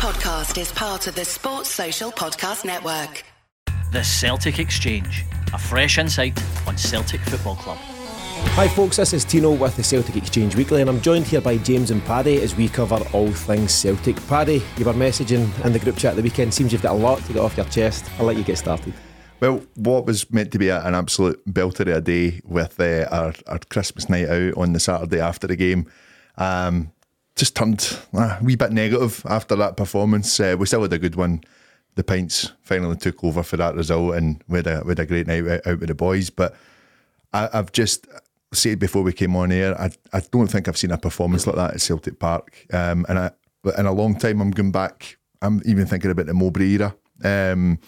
podcast is part of the Sports Social Podcast Network. The Celtic Exchange, a fresh insight on Celtic Football Club. Hi, folks, this is Tino with the Celtic Exchange Weekly, and I'm joined here by James and Paddy as we cover all things Celtic. Paddy, you were messaging in the group chat the weekend. Seems you've got a lot to get off your chest. I'll let you get started. Well, what was meant to be an absolute belter of a day with uh, our, our Christmas night out on the Saturday after the game um, just turned a wee bit negative after that performance. Uh, we still had a good one. The Pints finally took over for that result, and we had a, we had a great night out, with the boys. But I, I've just said before we came on air, I, I don't think I've seen a performance like that at Celtic Park. Um, and I, in a long time, I'm going back. I'm even thinking about the Mowbray era. Um,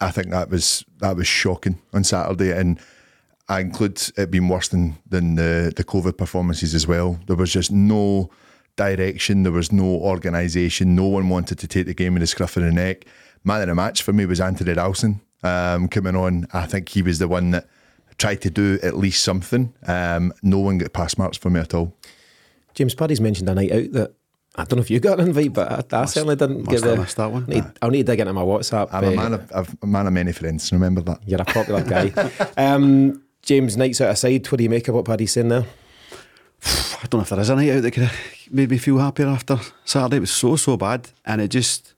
I think that was that was shocking on Saturday, and I include it being worse than than the the COVID performances as well. There was just no direction. There was no organisation. No one wanted to take the game in the scruff of the neck. Man of the match for me was Anthony Ralston um, coming on. I think he was the one that tried to do at least something. Um, no one got pass marks for me at all. James Paddy's mentioned a night out that I don't know if you got an invite, but I, I Must- certainly didn't must get the. missed that one. Need, I'll need to dig into my WhatsApp. I'm a uh, man of I've, a man of many friends. Remember that. You're a popular guy. um, James, nights out aside, what do you make of what Paddy's saying there? I don't know if there is a night out that could have made me feel happier after Saturday. It was so so bad, and it just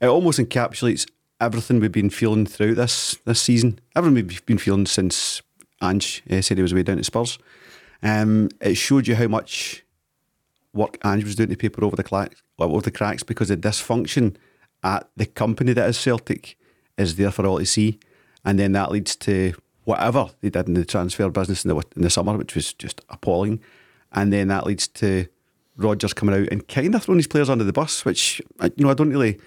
it almost encapsulates everything we've been feeling throughout this this season. Everything we've been feeling since Ange uh, said he was away down to Spurs. Um, it showed you how much work Ange was doing to paper over the cracks, over the cracks because the dysfunction at the company that is Celtic is there for all to see, and then that leads to whatever they did in the transfer business in the in the summer, which was just appalling, and then that leads to Rodgers coming out and kind of throwing his players under the bus, which you know I don't really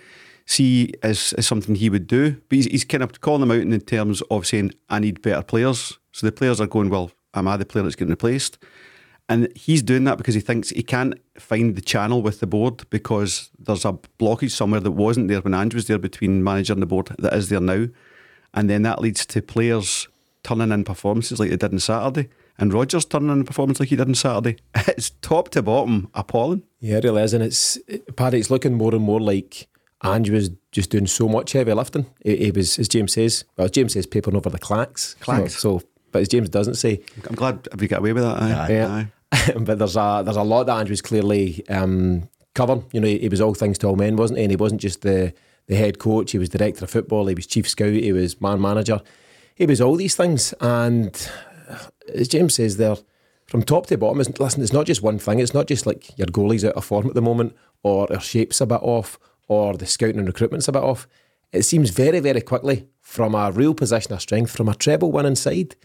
see as, as something he would do, but he's, he's kind of calling them out in terms of saying I need better players. So the players are going, well, am I the player that's getting replaced? And he's doing that because he thinks he can't find the channel with the board because there's a blockage somewhere that wasn't there when Andrew was there between manager and the board that is there now. And then that leads to players turning in performances like they did on Saturday. And Rodgers turning in a performance like he did on Saturday. It's top to bottom appalling. Yeah, it really is. And it's, Paddy, it's looking more and more like Ange was just doing so much heavy lifting. He, he was, as James says, well, James says papering over the clacks. Clacks. So, but as James doesn't say, I'm glad we got away with that. Aye. Yeah. but there's a there's a lot that Ange was clearly um, covering. You know, he, he was all things to all men, wasn't he? And he wasn't just the the head coach. He was director of football. He was chief scout. He was man manager. He was all these things. And as James says there, from top to bottom, isn't listen. It's not just one thing. It's not just like your goalie's out of form at the moment, or their shape's a bit off, or the scouting and recruitment's a bit off. It seems very, very quickly from a real position of strength, from a treble winning inside,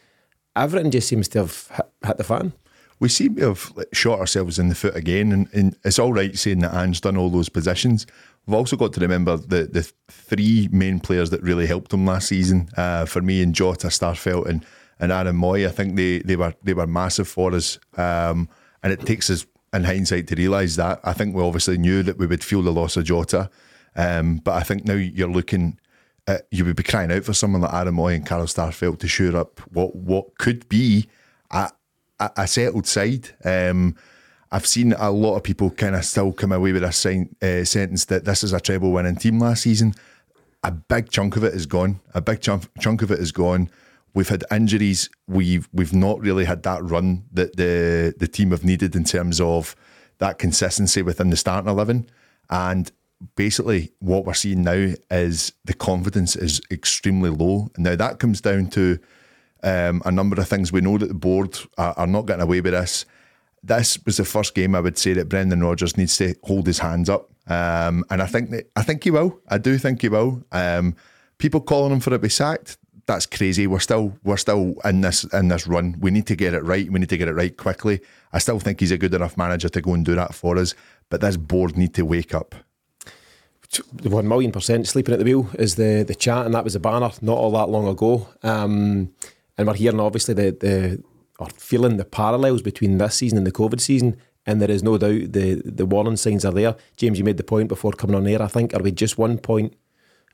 everything just seems to have hit, the fan. we seem to have shot ourselves in the foot again, and, and it's all right saying that Ange's done all those positions. We've also got to remember the the three main players that really helped him last season. Uh, for me, and Jota, Starfelt, and and Aaron Mooy, I think they they were they were massive for us. Um, and it takes us in hindsight to realise that. I think we obviously knew that we would feel the loss of Jota, um, but I think now you're looking. At, you would be crying out for someone like Aaron Mooy and Carl Starfelt to shore up what what could be a, a, settled side. Um, I've seen a lot of people kind of still come away with a uh, sentence that this is a treble winning team last season. A big chunk of it is gone. A big chunk chunk of it is gone. We've had injuries. We've we've not really had that run that the the team have needed in terms of that consistency within the starting eleven. And basically, what we're seeing now is the confidence is extremely low. Now that comes down to um, a number of things. We know that the board are, are not getting away with this. This was the first game I would say that Brendan Rodgers needs to hold his hands up, um, and I think that I think he will. I do think he will. Um, people calling him for it to be sacked. That's crazy. We're still we're still in this in this run. We need to get it right. We need to get it right quickly. I still think he's a good enough manager to go and do that for us. But this board need to wake up. one million percent sleeping at the wheel is the the chat, and that was a banner not all that long ago. Um, and we're hearing obviously the the or feeling the parallels between this season and the COVID season. And there is no doubt the the warning signs are there. James, you made the point before coming on air. I think are we just one point?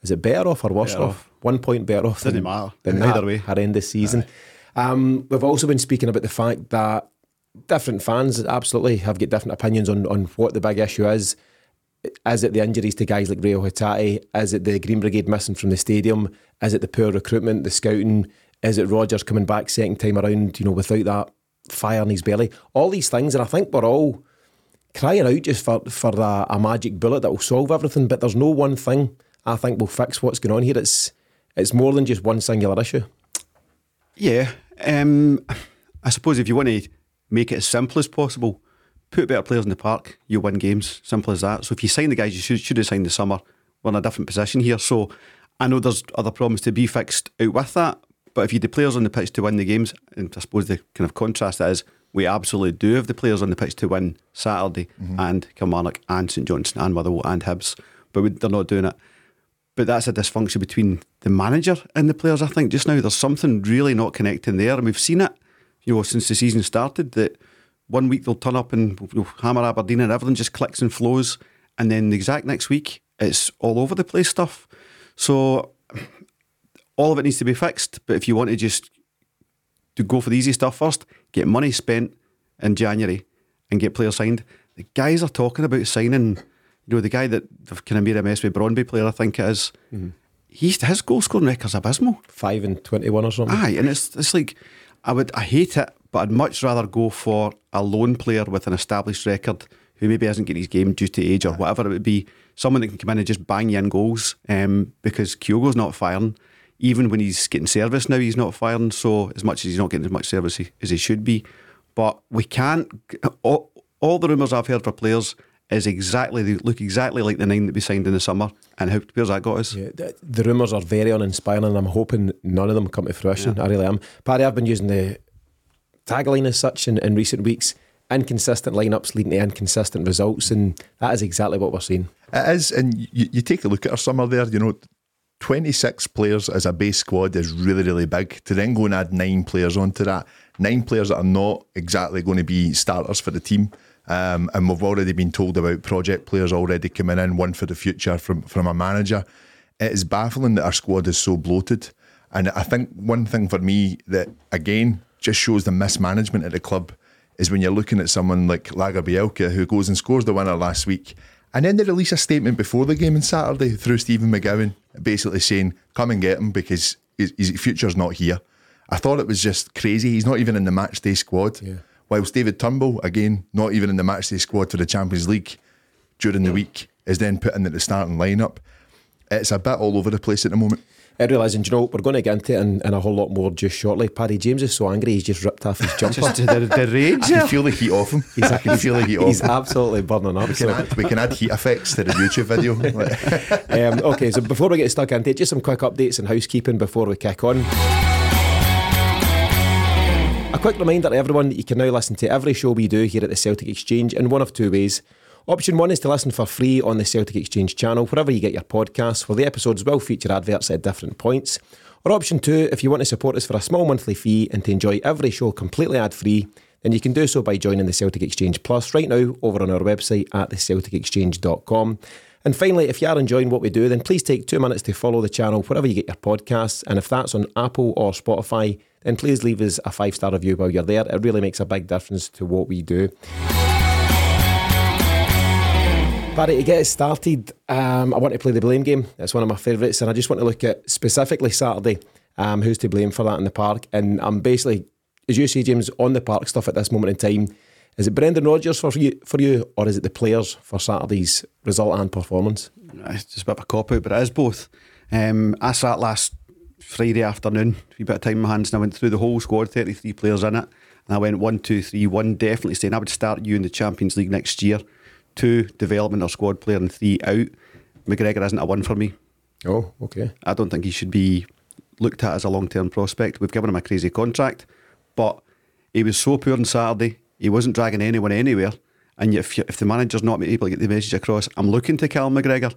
Is it better off or worse off? off. One point better off. Doesn't than, matter. Than Either way. horrendous season. Um, we've also been speaking about the fact that different fans absolutely have got different opinions on on what the big issue is. Is it the injuries to guys like Rio Hatate? Is it the Green Brigade missing from the stadium? Is it the poor recruitment, the scouting? Is it Rodgers coming back second time around, you know, without that fire in his belly? All these things, and I think we're all crying out just for, for a, a magic bullet that will solve everything, but there's no one thing I think will fix what's going on here. It's it's more than just one singular issue. Yeah. Um, I suppose if you want to make it as simple as possible, put better players in the park, you win games. Simple as that. So if you sign the guys you should, should have signed the summer, we're in a different position here. So I know there's other problems to be fixed out with that, but if you the players on the pitch to win the games, and I suppose the kind of contrast that is, we absolutely do have the players on the pitch to win Saturday Mm-hmm. and Kilmarnock and St Johnstone and Motherwell and Hibs, but we, they're not doing it. But that's a dysfunction between the manager and the players. I think just now there's something really not connecting there, and we've seen it, you know, since the season started. That one week they'll turn up and know, hammer Aberdeen, and everything just clicks and flows, and then the exact next week it's all over the place stuff. So all of it needs to be fixed. But if you want to just to go for the easy stuff first, get money spent in January and get players signed. The guys are talking about signing, you know, the guy that kind of made a mess with, Brondby player, I think it is. He's, his goal scoring record's abysmal. Five and twenty-one or something. Aye, and it's it's like I would I hate it, but I'd much rather go for a lone player with an established record who maybe hasn't getting his game due to age or whatever it would be. Someone that can come in and just bang you in goals. Um, because Kyogo's not firing. Even when he's getting service now, he's not firing. So as much as he's not getting as much service as he should be, but we can't. All, all the rumours I've heard for players is exactly they look exactly like the nine that we signed in the summer. And how where's that got us? Yeah, the, the rumours are very uninspiring, and I'm hoping none of them come to fruition. I really am. Paddy, I've been using the tagline as such in, in recent weeks inconsistent lineups leading to inconsistent results, and that is exactly what we're seeing. It is, and you, you take a look at our summer there, you know, 26 players as a base squad is really, really big. To then go and add nine players onto that, nine players that are not exactly going to be starters for the team. Um, and we've already been told about project players already coming in, one for the future from, from a manager. It is baffling that our squad is so bloated. And I think one thing for me that, again, just shows the mismanagement at the club is when you're looking at someone like Lagerbielke who goes and scores the winner last week. And then they release a statement before the game on Saturday through Stephen McGowan, basically saying, come and get him because his, future's not here. I thought it was just crazy. He's not even in the match day squad. Whilst David Turnbull, again, not even in the match day squad for the Champions League during the week, is then put in at the starting lineup. It's a bit all over the place at the moment. It really is, and do you know, we're going to get into it in, in a whole lot more just shortly. Paddy James is so angry, he's just ripped off his jumper. Just the, the rage. I can feel the heat off him. I can feel the heat off He's him. absolutely burning up. We So, can, add, we can add heat effects to the YouTube video. um, okay, so before we get stuck into it, just some quick updates and housekeeping before we kick on. A quick reminder to everyone that you can now listen to every show we do here at the Celtic Exchange in one of two ways. Option one is to listen for free on the Celtic Exchange channel, wherever you get your podcasts, where the episodes will feature adverts at different points. Or option two, if you want to support us for a small monthly fee and to enjoy every show completely ad free, then you can do so by joining the Celtic Exchange Plus right now over on our website at thecelticexchange.com. And finally, if you are enjoying what we do, then please take two minutes to follow the channel wherever you get your podcasts. And if that's on Apple or Spotify, then please leave us a five star review while you're there. It really makes a big difference to what we do. Barry, to get us started, um, I want to play the blame game. It's one of my favourites, and I just want to look at specifically Saturday. Um, who's to blame for that in the park? And I'm basically, as you see, James, on the park stuff at this moment in time. Is it Brendan Rodgers for you, for you, or is it the players for Saturday's result and performance? It's just a bit of a cop out, but it is both. Um, I sat last Friday afternoon, a bit of time in my hands, and I went through the whole squad, 33 players in it. And I went one, two, three, one, definitely saying I would start you in the Champions League next year. Two, development or squad player, and three, out. McGregor isn't a one for me. Oh, okay. I don't think he should be looked at as a long term prospect. We've given him a crazy contract, but he was so poor on Saturday. He wasn't dragging anyone anywhere. And if, you, if the manager's not able to get the message across, I'm looking to Cal McGregor.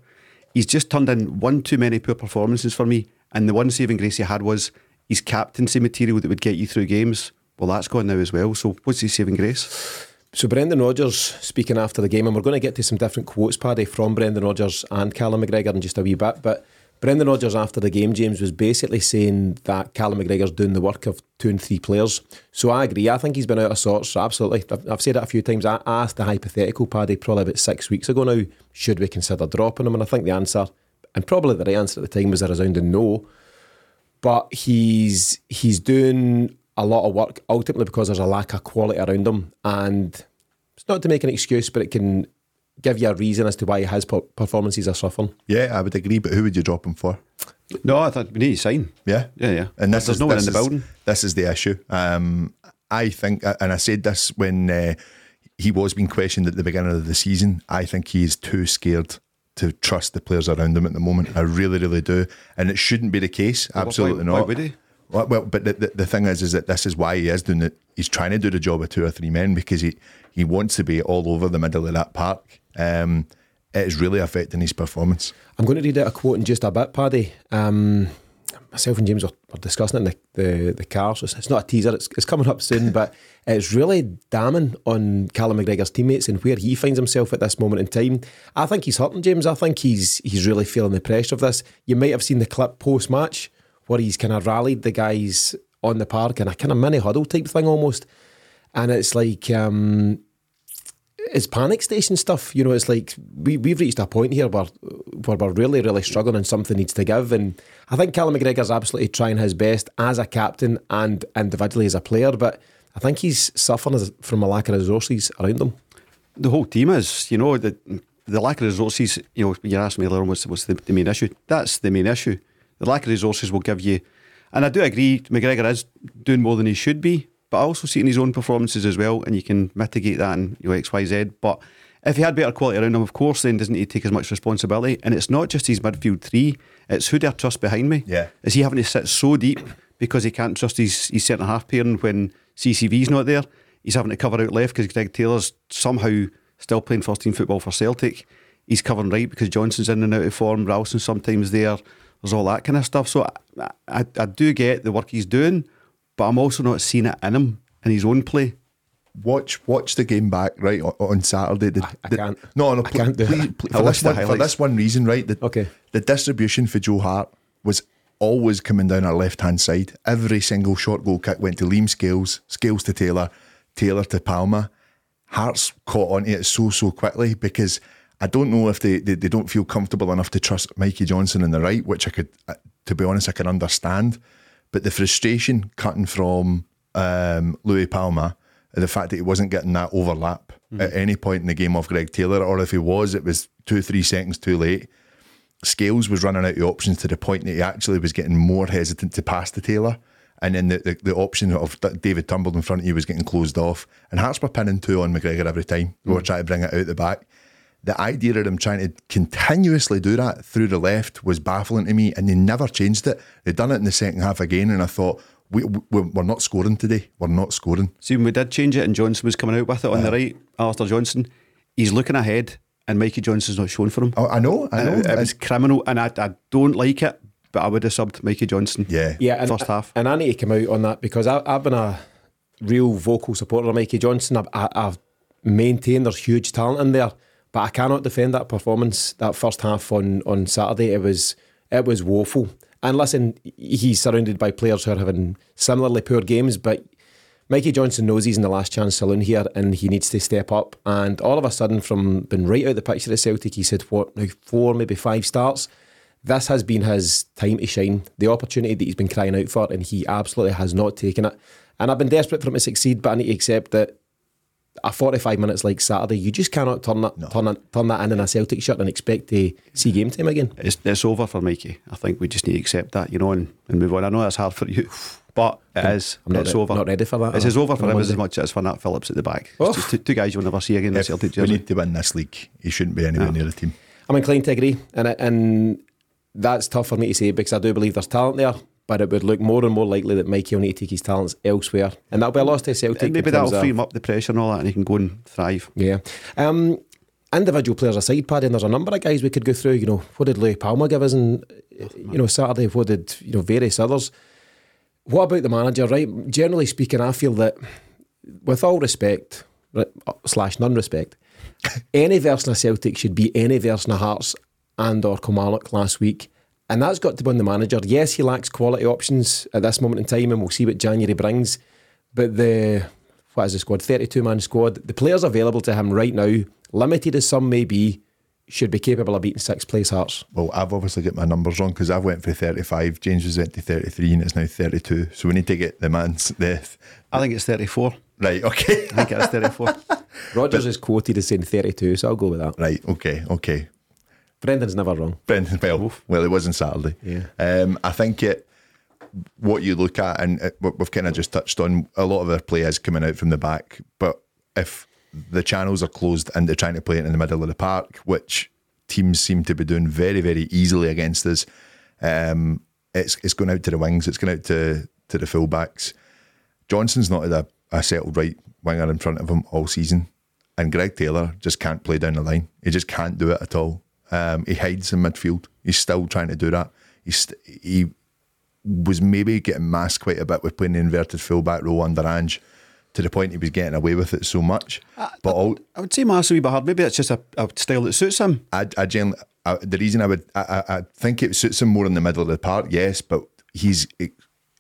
He's just turned in one too many poor performances for me. And the one saving grace he had was his captaincy material that would get you through games. Well, that's gone now as well. So what's his saving grace? So Brendan Rodgers speaking after the game, and we're going to get to some different quotes, Paddy, from Brendan Rodgers and Callum McGregor in just a wee bit. But Brendan Rodgers after the game, James, was basically saying that Callum McGregor's doing the work of two and three players. So I agree. I think he's been out of sorts. Absolutely. I've, I've said it a few times. I asked the hypothetical, Paddy, probably about six weeks ago now, should we consider dropping him? And I think the answer, and probably the right answer at the time, was a resounding no. But he's he's doing a lot of work ultimately because there's a lack of quality around him. And it's not to make an excuse, but it can give you a reason as to why his performances are suffering. Yeah, I would agree. But who would you drop him for? No, I thought we need to sign. Yeah, yeah, yeah. And this there's is, no one this in the is- building. This is the issue. Um, I think, and I said this when uh, he was being questioned at the beginning of the season. I think he is too scared to trust the players around him at the moment. I really, really do, and it shouldn't be the case. Well, Absolutely why- why not. would he? Well, well, but the, the, the thing is, is that this is why he is doing it. He's trying to do the job of two or three men because he, he wants to be all over the middle of that park. Um, it is really affecting his performance. I'm going to read out a quote in just a bit, Paddy. Um, myself and James were discussing it in the, the, the car, so it's, it's not a teaser, it's, it's coming up soon, but it's really damning on Callum McGregor's teammates and where he finds himself at this moment in time. I think he's hurting, James. I think he's he's really feeling the pressure of this. You might have seen the clip post match where he's kind of rallied the guys on the park in a kind of mini huddle type thing almost. And it's like, um, it's panic station stuff. You know, it's like we, we've reached a point here where, where we're really, really struggling and something needs to give. And I think Callum McGregor's absolutely trying his best as a captain and individually as a player, but I think he's suffering from a lack of resources around him. the whole team is, you know, the the lack of resources. You know, you asked me earlier, what's, what's the, the main issue? That's the main issue. The lack of resources will give you, and I do agree, McGregor is doing more than he should be, but I also see in his own performances as well, and you can mitigate that in you know, X, Y, Z. But if he had better quality around him, of course, then doesn't he take as much responsibility? And it's not just his midfield three; it's who they trust behind me. Yeah. is he having to sit so deep because he can't trust his his centre half pairing when CCV's not there? He's having to cover out left because Greg Taylor's somehow still playing first team football for Celtic. He's covering right because Johnston's in and out of form. Ralston's sometimes there. There's all that kind of stuff. So I, I, I do get the work he's doing, but I'm also not seeing it in him in his own play. Watch watch the game back right on, on Saturday. The- I- I the- can't. No, no, I can't do please, it. please- I for, watched this one, for this one reason, right? The, Okay. The distribution for Joe Hart was always coming down our left hand side. Every single short goal kick went to Liam Scales, Scales to Taylor, Taylor to Palma. Hart's caught onto it so so quickly because I don't know if they, they, they don't feel comfortable enough to trust Mikey Johnston in the right, which I could, uh, to be honest, I can understand. But the frustration cutting from um, Louis Palma, the fact that he wasn't getting that overlap at any point in the game of Greg Taylor, or if he was, it was two or three seconds too late. Scales was running out of options to the point that he actually was getting more hesitant to pass to Taylor. And then the, the, the option of David Turnbull in front of you was getting closed off. And Hearts were pinning two on McGregor every time. We were trying to bring it out the back. The idea of them trying to continuously do that through the left was baffling to me. And they never changed it. They done it in the second half again. And I thought, we, we, we're not scoring today. We're not scoring. See, when we did change it and Johnston was coming out with it on the right, Arthur Johnston, he's looking ahead and Mikey Johnston's not showing for him. I, I know, I know. It, it was criminal and I, I don't like it, but I would have subbed Mikey Johnston. yeah. Yeah, and, First half. And I need to come out on that because I, I've been a real vocal supporter of Mikey Johnston. I've, I, I've maintained there's huge talent in there, but I cannot defend that performance. That first half on on Saturday, it was it was woeful. And listen, he's surrounded by players who are having similarly poor games, but Mikey Johnston knows he's in the last chance saloon here and he needs to step up. And all of a sudden, from being right out of the picture at Celtic, he said, what, now four, maybe five starts. This has been his time to shine, the opportunity that he's been crying out for, and he absolutely has not taken it. And I've been desperate for him to succeed, but I need to accept that a 45 minutes like Saturday, you just cannot turn that, turn, that, turn that in in a Celtic shirt and expect to see game time again. It's, it's over for Mikey. I think we just need to accept that, you know, and, and move on. I know that's hard for you, but it is. I'm not it's re- over. not ready for that, It's as over for on him as much as for Nat Phillips at the back. Oh. It's just two, two guys you'll never see again in the If Celtic we need to win this league. He shouldn't be anywhere near the team. I'm inclined to agree, and and that's tough for me to say because I do believe there's talent there, but it would look more and more likely that Mikey will need to take his talents elsewhere, and that'll be a loss to Celtic. And maybe that'll free him up the pressure and all that, and he can go and thrive. Yeah. Um, individual players aside, Paddy, and there's a number of guys we could go through. You know, what did Louis Palma give us on, you know, Saturday? What did you know various others? What about the manager? Right. Generally speaking, I feel that, with all respect right, slash non respect, any version of Celtic should be any version of Hearts and or Kilmarnock last week. And that's got to be on the manager. Yes, he lacks quality options at this moment in time, and we'll see what January brings. But the what is the squad? Thirty-two man squad. The players available to him right now, limited as some may be, should be capable of beating sixth place Hearts. Well, I've obviously got my numbers wrong because I've went for 35. James was went to 33 and it's now 32. So we need to get the man's death. I think it's 34. right. Okay, I think it is 34. Rodgers is quoted as saying thirty-two, so I'll go with that. right. Okay, okay. Brendan's never wrong. Brendan, well, well, it wasn't Saturday. Yeah. Um, I think it. What you look at, and it, we've kind of just touched on, a lot of our play is coming out from the back. But if the channels are closed and they're trying to play it in the middle of the park, which teams seem to be doing very, very easily against us, um, it's it's going out to the wings. It's going out to to the fullbacks. Johnston's not had a, a settled right winger in front of him all season, and Greg Taylor just can't play down the line. He just can't do it at all. Um, he hides in midfield. He's still trying to do that. He's he was maybe getting masked quite a bit with playing the inverted fullback role under Ange, to the point he was getting away with it so much. but all, I would say Marcel wee bit hard. Maybe it's just a, a style that suits him. I, I generally, I, the reason I would, I, I, I think it suits him more in the middle of the park, yes, but he's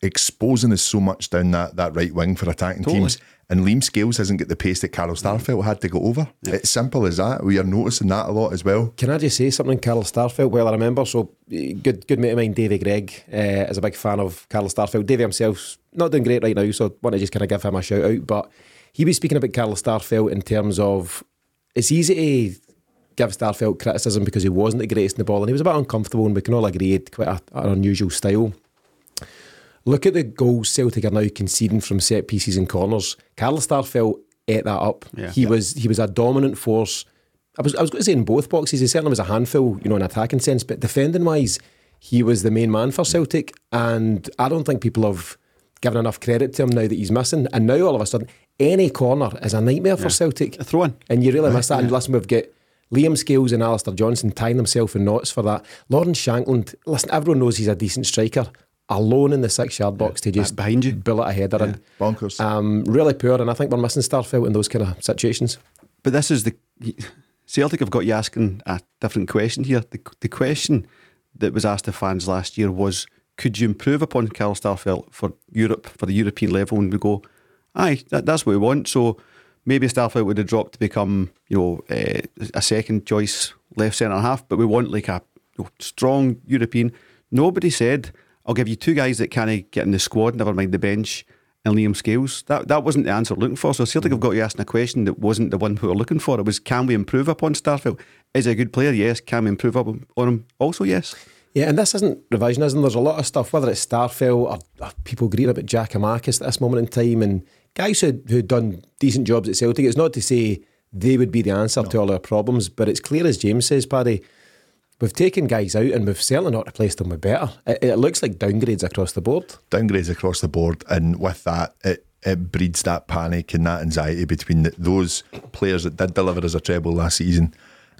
exposing us so much down that, that right wing for attacking Totally. teams. And Liam Scales hasn't got the pace that Carl Starfelt had to go over. It's simple as that. We are noticing that a lot as well. Can I just say something, Carl Starfelt? Well, I remember, so good good mate of mine, Davy Gregg, uh, is a big fan of Carl Starfelt. Davy himself's not doing great right now, so I want to just kind of give him a shout out. But he was speaking about Carl Starfelt in terms of it's easy to give Starfelt criticism because he wasn't the greatest in the ball and he was a bit uncomfortable, and we can all agree he had quite a, an unusual style. Look at the goals Celtic are now conceding from set pieces and corners. Carl Starfelt ate that up. Yeah. he was he was a dominant force. I was I was going to say in both boxes. He certainly was a handful, you know, in attacking sense, but defending wise, he was the main man for Celtic, and I don't think people have given enough credit to him now that he's missing. And now all of a sudden, any corner is a nightmare for Celtic. A throw in. And you really miss that. And listen, we've got Liam Scales and Alistair Johnston tying themselves in knots for that. Lawrence Shankland, listen, everyone knows he's a decent striker. Alone in the six yard box to just behind you. bullet a header in. Bonkers. Um, really poor, and I think we're missing Starfelt in those kind of situations. But this is the Celtic have got you asking a different question here. The, the question that was asked to fans last year was could you improve upon Carl Starfelt for Europe, for the European level? And we go, aye, that, that's what we want. So maybe Starfelt would have dropped to become, you know, uh, a second choice left centre half, but we want like a you know, strong European. Nobody said, I'll give you two guys that can't get in the squad, never mind the bench, and Liam Scales. That that wasn't the answer looking for. So Celtic have got you asking a question that wasn't the one we were looking for. It was, can we improve upon Starfelt? Is he a good player? Yes. Can we improve up on him? Also, yes. Yeah, and this isn't revisionism. There's a lot of stuff, whether it's Starfelt or, or people greeting about Jack Giakoumakis at this moment in time, and guys who who'd done decent jobs at Celtic. It's not to say they would be the answer to all our problems, but it's clear as James says, Paddy. We've taken guys out and we've certainly not replaced them with better. It, it looks like downgrades across the board. downgrades across the board, and with that, it, it breeds that panic and that anxiety between the, those players that did deliver as a treble last season.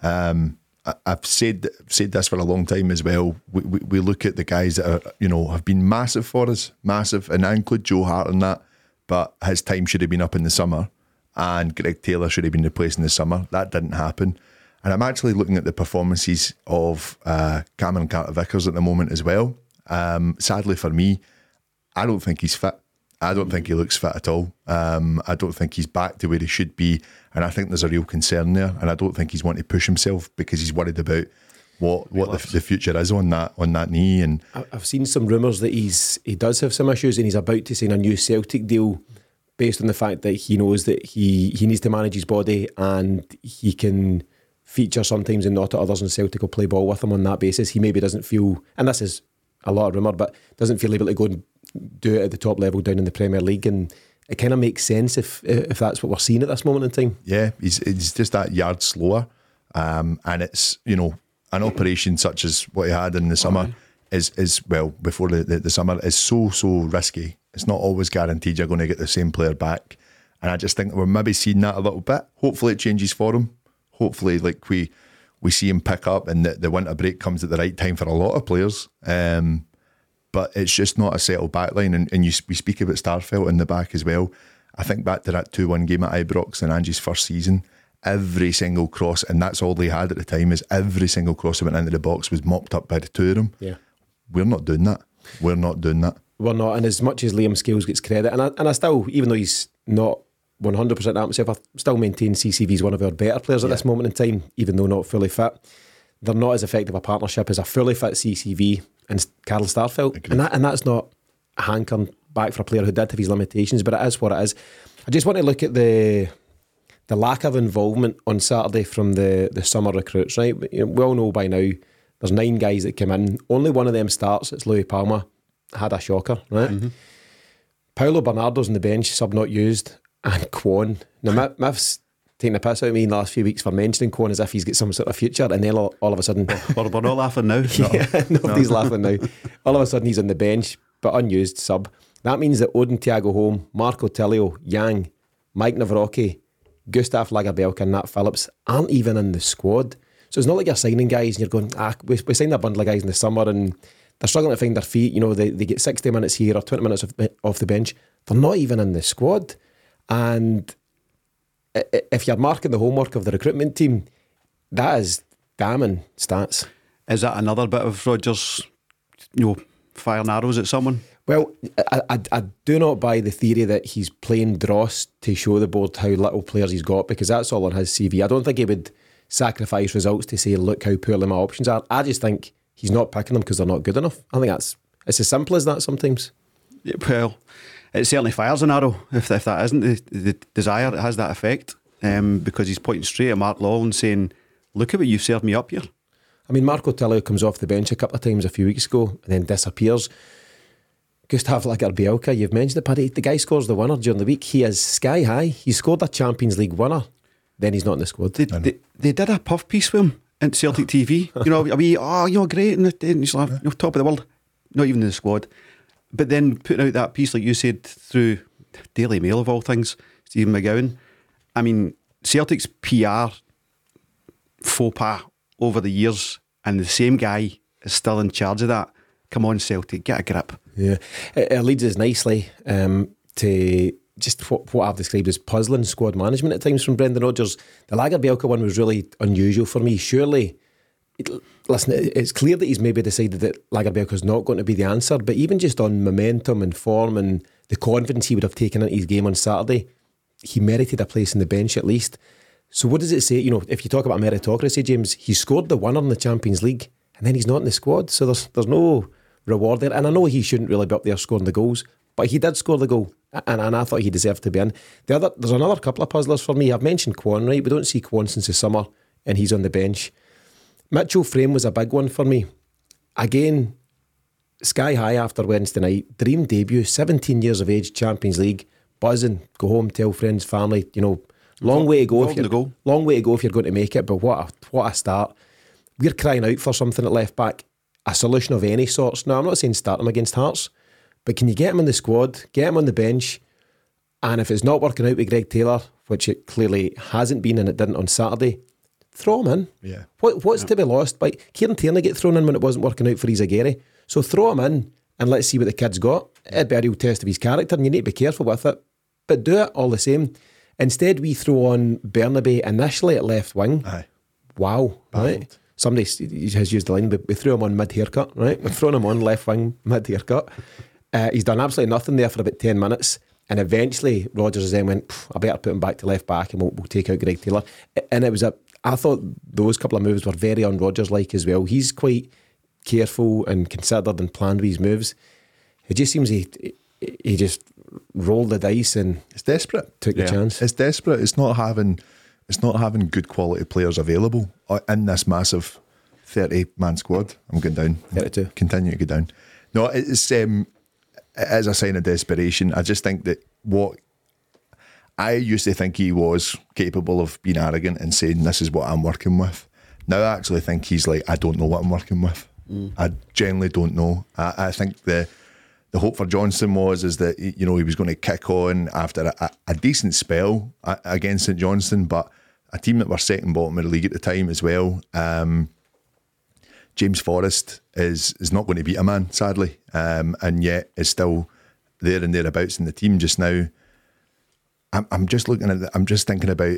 Um, I've said said this for a long time as well. We, we, we look at the guys that are you know have been massive for us, massive, and I include Joe Hart in that. But his time should have been up in the summer, and Greg Taylor should have been replaced in the summer. That didn't happen. And I'm actually looking at the performances of uh, Cameron Carter Vickers at the moment as well. Um, sadly for me, I don't think he's fit. I don't think he looks fit at all. Um, I don't think he's back to where he should be, and I think there's a real concern there. And I don't think he's wanting to push himself because he's worried about what what the, the future is on that on that knee. And I've seen some rumours that he's he does have some issues and he's about to sign a new Celtic deal based on the fact that he knows that he, he needs to manage his body and he can feature sometimes and not at others and Celtic will play ball with him on that basis. He maybe doesn't feel, and this is a lot of rumour, but doesn't feel able to go and do it at the top level down in the Premier League and it kind of makes sense if if that's what we're seeing at this moment in time. yeah, he's he's just that yard slower. Um, and it's you know an operation such as what he had in the summer is is well before the, the, the summer is so so risky. It's not always guaranteed you're going to get the same player back. And I just think we're maybe seeing that a little bit. Hopefully it changes for him. Hopefully like we we see him pick up and the, the winter break comes at the right time for a lot of players. Um, but it's just not a settled backline. And, and you, we speak about Starfelt in the back as well. I think back to that 2 1 game at Ibrox in Ange's first season. Every single cross, and that's all they had at the time, is every single cross that went into the box was mopped up by the two of them. Yeah. we're not doing that. We're not doing that. We're not, and as much as Liam Scales gets credit, and I, and I still, even though he's not 100% at himself, I still maintain CCV is one of our better players at this moment in time, even though not fully fit. They're not as effective a partnership as a fully fit CCV and Carl Starfelt. And, that, and that's not a hankering back for a player who did have his limitations, but it is what it is. I just want to look at the the lack of involvement on Saturday from the, the summer recruits, right? You know, we all know by now there's nine guys that came in. Only one of them starts. It's Louis Palma. Had a shocker, right? Mm-hmm. Paulo Bernardo's on the bench, sub not used, and Kwon. Now, Mi- Miff's taking the piss out of me in the last few weeks for mentioning Kwon as if he's got some sort of future, and then all, all of a sudden, We're, we're not laughing now. yeah, nobody's laughing now. All of a sudden, he's on the bench, but unused sub. That means that Odin Thiago Holm, Marco Tilio, Yang, Maik Nawrocki, Gustaf Lagerbielke, and Nat Phillips aren't even in the squad. So it's not like you're signing guys and you're going, ah, we, we signed a bundle of guys in the summer and they're struggling to find their feet. You know, they, they get 60 minutes here or 20 minutes off, off the bench. They're not even in the squad. And if you're marking the homework of the recruitment team, that is damning stats. Is that another bit of Rodgers, you know, firing arrows at someone? Well, I, I, I do not buy the theory that he's playing dross to show the board how little players he's got because that's all on his CV. I don't think he would sacrifice results to say, look how poorly my options are. I just think he's not picking them because they're not good enough. I think that's it's as simple as that sometimes. Yeah, well, it certainly fires an arrow if, if that isn't the, the desire. It has that effect um, because he's pointing straight at Mark Law and saying, "Look at what you've served me up here." I mean, Marco Tilio comes off the bench a couple of times a few weeks ago and then disappears. Gustaf Lagerbielke, you've mentioned it, Paddy. The guy scores the winner during the week. He is sky high. He scored a Champions League winner. Then he's not in the squad. They, they, they did a puff piece with him in Celtic TV. You know, a wee, oh, you're great, and and he's like, you're top of the world. Not even in the squad. But then putting out that piece, like you said, through Daily Mail of all things, Stephen McGowan. I mean, Celtic's PR faux pas over the years, and the same guy is still in charge of that. Come on, Celtic, get a grip. Yeah, it, it leads us nicely um, to just what, what I've described as puzzling squad management at times from Brendan Rodgers. The Lagerbielke one was really unusual for me. Surely, it, listen, it's clear that he's maybe decided that Lagerbielke is not going to be the answer, but even just on momentum and form and the confidence he would have taken into his game on Saturday, he merited a place in the bench at least. So what does it say? You know, if you talk about meritocracy, James, he scored the winner in the Champions League, and then he's not in the squad. So there's there's no reward there. And I know he shouldn't really be up there scoring the goals, but he did score the goal, and, and I thought he deserved to be in. The other there's another couple of puzzlers for me. I've mentioned Kwon, right? We don't see Kwon since the summer, and he's on the bench. Mitchell Frame was a big one for me. Again, sky high after Wednesday night. Dream debut, 17 years of age, Champions League, buzzing, go home, tell friends, family, you know, long way to go if you're goal. long way to go if you're going to make it, but what a what a start. We're crying out for something at left back, a solution of any sorts. Now I'm not saying start him against Hearts, but can you get him in the squad, get him on the bench, and if it's not working out with Greg Taylor, which it clearly hasn't been and it didn't on Saturday, throw him in. Yeah. What, what's to be lost? By Kieran Tierney get thrown in when it wasn't working out for Izaguirre. So throw him in and let's see what the kid's got. It'd be a real test of his character and you need to be careful with it. But do it all the same. Instead, we throw on Bernabei initially at left wing. Aye. Wow, right? Somebody has used the line, we threw him on mid haircut, right? We've thrown him on left wing mid haircut. Uh, he's done absolutely nothing there for about 10 minutes. And eventually, Rodgers then went, I better put him back to left back and we'll, we'll take out Greg Taylor. And it was a, I thought those couple of moves were very on Rodgers like as well. He's quite careful and considered and planned with his moves. It just seems he, he just rolled the dice and It's desperate. took Yeah. the chance. It's desperate. It's not having it's not having good quality players available uh, in this massive thirty man squad. I'm going down. 32. Continue to go down. No, it's um, it is a sign of desperation. I just think that what I used to think he was capable of being arrogant and saying this is what I'm working with. Now I actually think he's like I don't know what I'm working with. I genuinely don't know. I, I think the the hope for Johnston was is that you know he was going to kick on after a, a, decent spell against St Johnstone, but a team that were second bottom of the league at the time as well. Um, James Forrest is is not going to beat a man, sadly, um, and yet is still there and thereabouts in the team just now. I'm, I'm just looking at. I'm just thinking about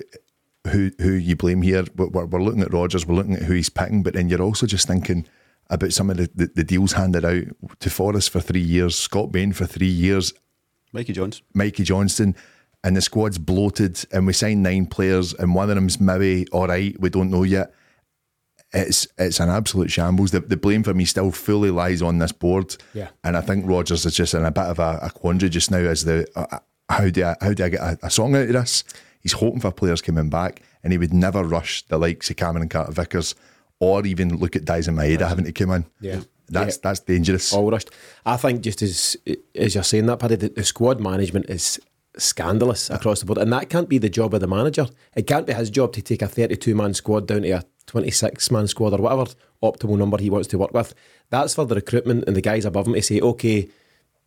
who who you blame here. We're, we're, we're looking at Rodgers. We're looking at who he's picking, but then you're also just thinking about some of the, the, the deals handed out to Forrest for three years, Scott Bain for three years, Mikey Jones. Mikey Johnston, and the squad's bloated, and we signed nine players, and one of them's maybe all right. We don't know yet. It's it's an absolute shambles. The, the blame for me still fully lies on this board. Yeah. and I think Rodgers is just in a bit of a, a quandary just now. As the uh, how do I how do I get a, a song out of this? He's hoping for players coming back, and he would never rush the likes of Cameron and Carter Vickers, or even look at Daizen Maeda having to come in. Yeah. that's Yeah. that's dangerous. all rushed. I think just as as you're saying that, Paddy, the, the squad management is scandalous across the board, and that can't be the job of the manager. It can't be his job to take a 32 man squad down to a 26 man squad or whatever optimal number he wants to work with. That's for the recruitment and the guys above him to say, okay,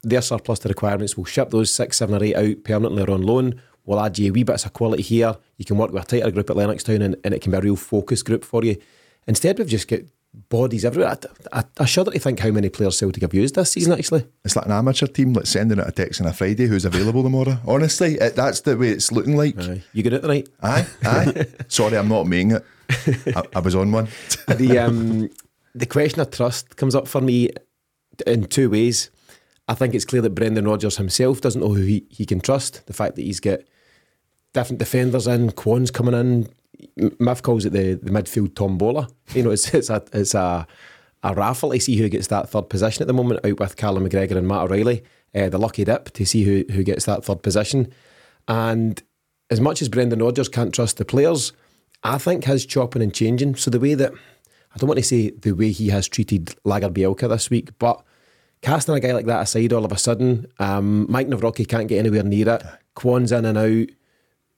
they're surplus to requirements. We'll ship those six, seven, or eight out permanently or on loan. We'll add you a wee bits of quality here. You can work with a tighter group at Lennoxtown, and, and it can be a real focus group for you. Instead, we've just got bodies everywhere. I, I, I shudder to think how many players Celtic have used this season, actually. It's like an amateur team like sending out a text on a Friday who's available tomorrow. Honestly, it, that's the way it's looking like. Aye. You get it the night? Aye, aye. Sorry, I'm not making it. I, I was on one. the um, the question of trust comes up for me in two ways. I think it's clear that Brendan Rodgers himself doesn't know who he, he can trust. The fact that he's got different defenders in, Kwon's coming in. Miff calls it the, the midfield tombola. You know, it's it's a it's a a raffle to see who gets that third position at the moment, out with Callum McGregor and Matt O'Reilly. Uh, the lucky dip to see who who gets that third position. And as much as Brendan Rodgers can't trust the players, I think his chopping and changing. So the way that I don't want to say the way he has treated Lagerbielke this week, but casting a guy like that aside all of a sudden, um, Maik Nawrocki can't get anywhere near it. Kwon's in and out.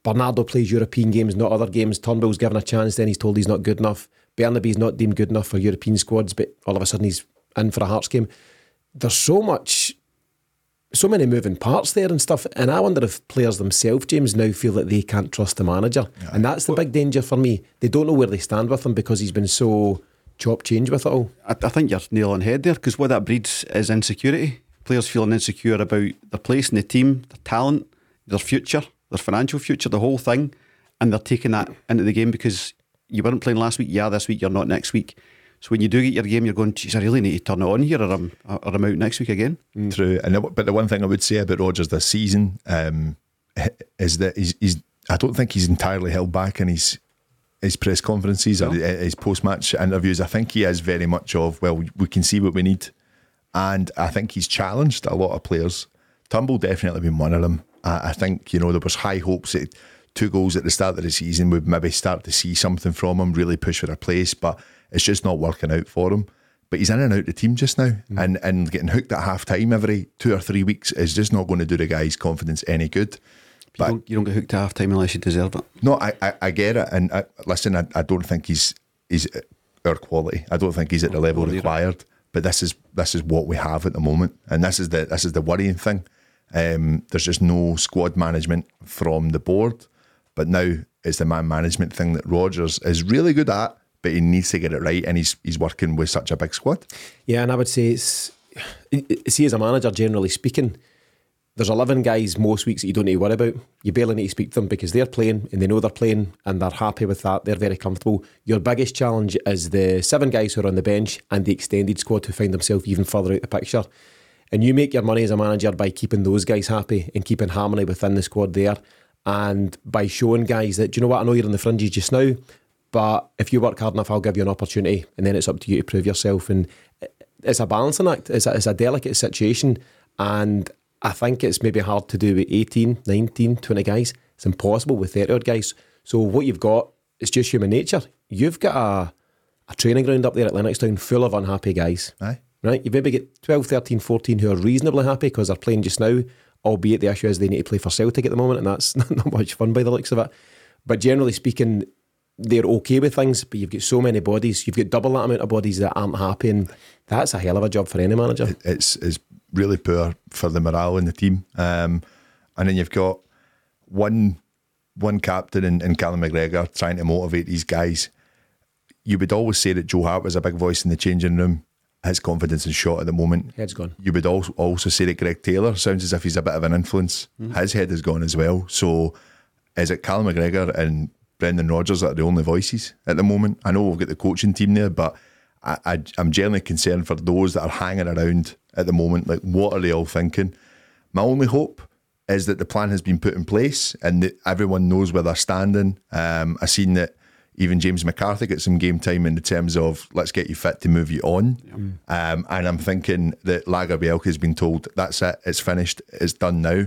Bernardo plays European games, not other games. Turnbull's given a chance, then he's told he's not good enough. Bernabei's not deemed good enough for European squads, but all of a sudden he's in for a Hearts game. There's so much, so many moving parts there and stuff. And I wonder if players themselves, James, now feel that they can't trust the manager. And that's the big danger for me. They don't know where they stand with him because he's been so chop change with it all. I, I think you're nail on head there because what that breeds is insecurity. Players feeling insecure about their place in the team, their talent, their future, their financial future, the whole thing, and they're taking that into the game because you weren't playing last week. Yeah, this week you're not next week. So when you do get your game, you're going, geez, I really need to turn it on here, or I'm or I'm out next week again. True, and the, but the one thing I would say about Rodgers this season um, is that he's, he's. I don't think he's entirely held back in his his press conferences or his post match interviews. I think he is very much of well, we, can see what we need, and I think he's challenged a lot of players. Turnbull definitely been one of them. I, I think you know there was high hopes that two goals at the start of the season would maybe start to see something from him, really push for a place, but it's just not working out for him. But he's in and out the team just now, mm. and and getting hooked at half time every two or three weeks is just not going to do the guy's confidence any good. You But don't, you don't get hooked to half time unless you deserve it. no, I, I, I get it, and I, listen, I, I don't think he's he's our quality. I don't think he's at the level required. But this is this is what we have at the moment, and this is the this is the worrying thing. Um, there's just no squad management from the board, but now it's the man management thing that Rodgers is really good at, but he needs to get it right, and he's he's working with such a big squad. Yeah, and I would say it's see as a manager, generally speaking, there's eleven guys most weeks that you don't need to worry about. You barely need to speak to them because they're playing and they know they're playing and they're happy with that. They're very comfortable. Your biggest challenge is the seven guys who are on the bench and the extended squad who find themselves even further out the picture. And you make your money as a manager by keeping those guys happy and keeping harmony within the squad there. And by showing guys that, do you know what, I know you're on the fringes just now, but if you work hard enough, I'll give you an opportunity. And then it's up to you to prove yourself. And it's a balancing act. It's a, it's a delicate situation. And I think it's maybe hard to do with 18, 19, 20 guys. It's impossible with 30 odd guys. So what you've got is just human nature. You've got a, a training ground up there at Lennoxtown full of unhappy guys. Aye. Right? You maybe get 12, 13, 14 who are reasonably happy because they're playing just now, albeit the issue is they need to play for Celtic at the moment, and that's not much fun by the looks of it. But generally speaking, they're okay with things, but you've got so many bodies. You've got double that amount of bodies that aren't happy, and that's a hell of a job for any manager. it's it's really poor for the morale in the team. Um, and then you've got one one captain in, in Callum McGregor trying to motivate these guys. You would always say that Joe Hart was a big voice in the changing room. His confidence is shot at the moment. Head's gone. You would also also say that Greg Taylor sounds as if he's a bit of an influence. His head is gone as well. So is it Callum McGregor and Brendan Rodgers that are the only voices at the moment? I know we've got the coaching team there, but I, I, I'm generally concerned for those that are hanging around at the moment. Like, what are they all thinking? My only hope is that the plan has been put in place and that everyone knows where they're standing. Um, I've seen that even James McCarthy got some game time in the terms of let's get you fit to move you on. Um, and I'm thinking that Lagerbielke has been told that's it, it's finished, it's done now.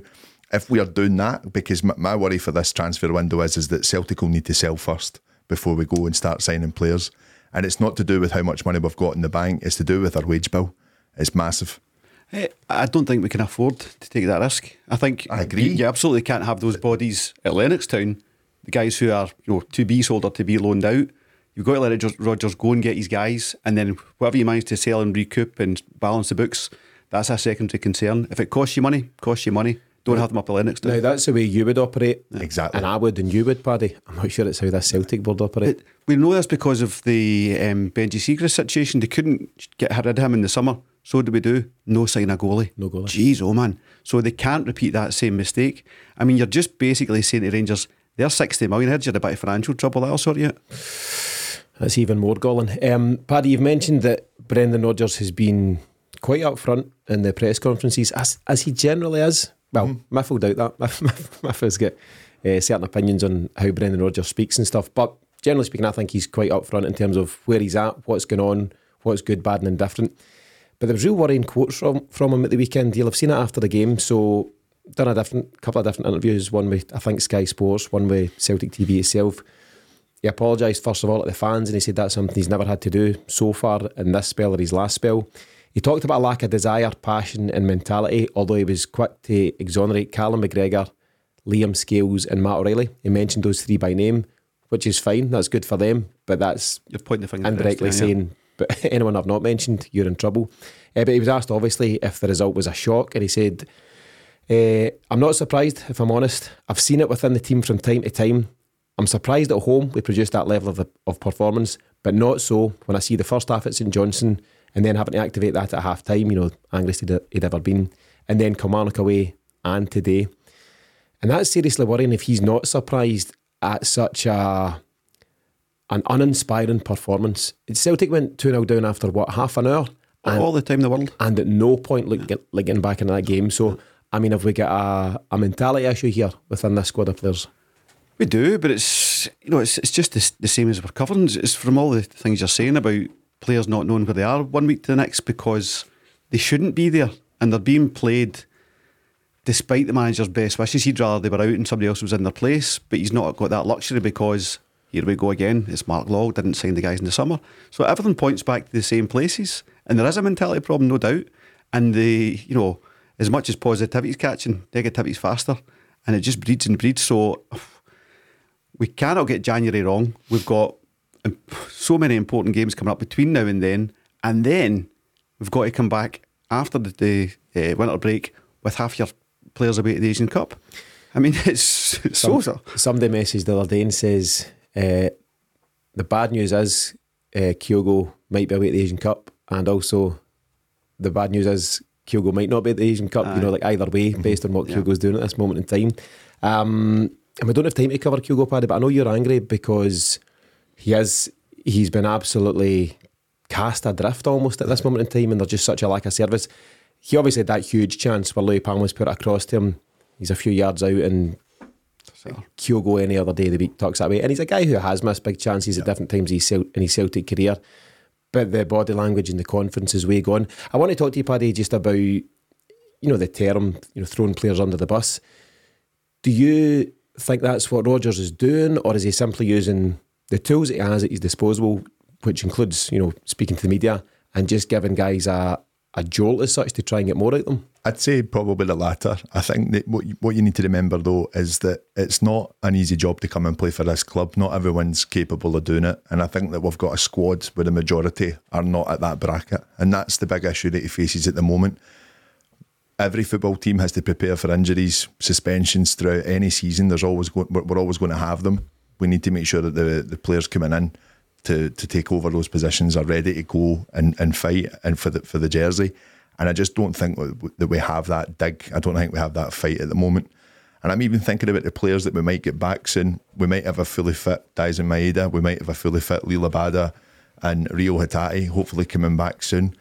If we are doing that, because my, my worry for this transfer window is, is that Celtic will need to sell first before we go and start signing players. And it's not to do with how much money we've got in the bank, it's to do with our wage bill. It's massive. Eh, I don't think we can afford to take that risk. I think I agree. You, you absolutely can't have those bodies at Lennoxtown. The guys who are you know to be sold or to be loaned out. You've got to let Rodgers- Rodgers go and get his guys, and then whatever you manage to sell and recoup and balance the books, that's a secondary concern. If it costs you money, costs you money. Don't have them up at Lennoxtown. Now that's the way you would operate, Exactly. and I would, and you would, Paddy. I'm not sure it's how this Celtic board operate. But we know this because of the um, Benji Siegrist situation. They couldn't get rid of him in the summer. So do we do? No sign a goalie. No goalie. Jeez, oh man. So they can't repeat that same mistake. I mean, you're just basically saying to Rangers, they're 60 million heads, you're a bit of financial trouble, that'll sort you out. That's even more galling. Um, Paddy, you've mentioned that Brendan Rodgers has been quite upfront in the press conferences, as, as he generally is. Well, Mm-hmm. Miff will doubt that. Miff, Miff, Miff has got uh, certain opinions on how Brendan Rodgers speaks and stuff. But generally speaking, I think he's quite upfront in terms of where he's at, what's going on, what's good, bad, and indifferent. But there was real worrying quotes from, from him at the weekend. You'll have seen it after the game. So, done a different couple of different interviews. One with I think Sky Sports, one with Celtic TV itself. He apologised first of all to the fans and he said that's something he's never had to do so far in this spell or his last spell. He talked about a lack of desire, passion, and mentality, although he was quick to exonerate Callum McGregor, Liam Scales, and Matt O'Reilly. He mentioned those three by name, which is fine. That's good for them, but that's You're pointing the finger indirectly rest, yeah, yeah. saying, but anyone I've not mentioned, you're in trouble. Uh, but he was asked, obviously, if the result was a shock, and he said, uh, I'm not surprised, if I'm honest. I've seen it within the team from time to time. I'm surprised at home we produced that level of, of performance, but not so when I see the first half at St Johnstone and then having to activate that at half time, you know, angriest he'd, he'd ever been, and then Kilmarnock away and today. And that's seriously worrying if he's not surprised at such a an uninspiring performance. Celtic went 2 0 down after what, half an hour? And, All the time in the world. and at no point look, like getting back in that game. So, I mean, have we got a, a mentality issue here within this squad of players? We do, but it's you know it's it's just the, the same as we're covering. It's from all the things you're saying about players not knowing where they are one week to the next because they shouldn't be there and they're being played despite the manager's best wishes. He'd rather they were out and somebody else was in their place, but he's not got that luxury because here we go again. It's Mark Law didn't sign the guys in the summer, so everything points back to the same places, and there is a mentality problem, no doubt. And the you know as much as positivity's catching, negativity's faster, and it just breeds and breeds. So we cannot get January wrong. We've got so many important games coming up between now and then, and then we've got to come back after the, the uh, winter break with half your players away to the Asian Cup. I mean, it's, it's so so. Somebody messaged the other day and says uh, the bad news is uh, Kyogo might be away at the Asian Cup, and also the bad news is Kyogo might not be at the Asian Cup. You know, like either way, based on what Mm-hmm. Yeah. Kyogo's doing at this moment in time. Um, and we don't have time to cover Kyogo Paddy, but I know you're angry because he is he's been absolutely cast adrift almost at this moment in time, and there's just such a lack of service. He obviously had that huge chance where Luis Palma's put across to him. He's a few yards out, and Kyogo any other day of the week talks that way. And he's a guy who has missed big chances at different times in his in his Celtic career. But the body language and the confidence is way gone. I want to talk to you, Paddy, just about you know the term, you know, throwing players under the bus. Do you think that's what Rodgers is doing, or is he simply using the tools that he has at his disposal, which includes, you know, speaking to the media and just giving guys a, a jolt as such to try and get more out of them? I'd say probably the latter. I think that what you, what you need to remember though is that it's not an easy job to come and play for this club. Not everyone's capable of doing it, and I think that we've got a squad where the majority are not at that bracket, and that's the big issue that he faces at the moment. Every football team has to prepare for injuries, suspensions throughout any season. There's always go- we're always going to have them. We need to make sure that the the players coming in to to take over those positions are ready to go and, and fight and for the for the jersey. And I just don't think that we have that dig. I don't think we have that fight at the moment. And I'm even thinking about the players that we might get back soon. We might have a fully fit Daizen Maeda. We might have a fully fit Liel Abada. and Reo Hatate hopefully coming back soon.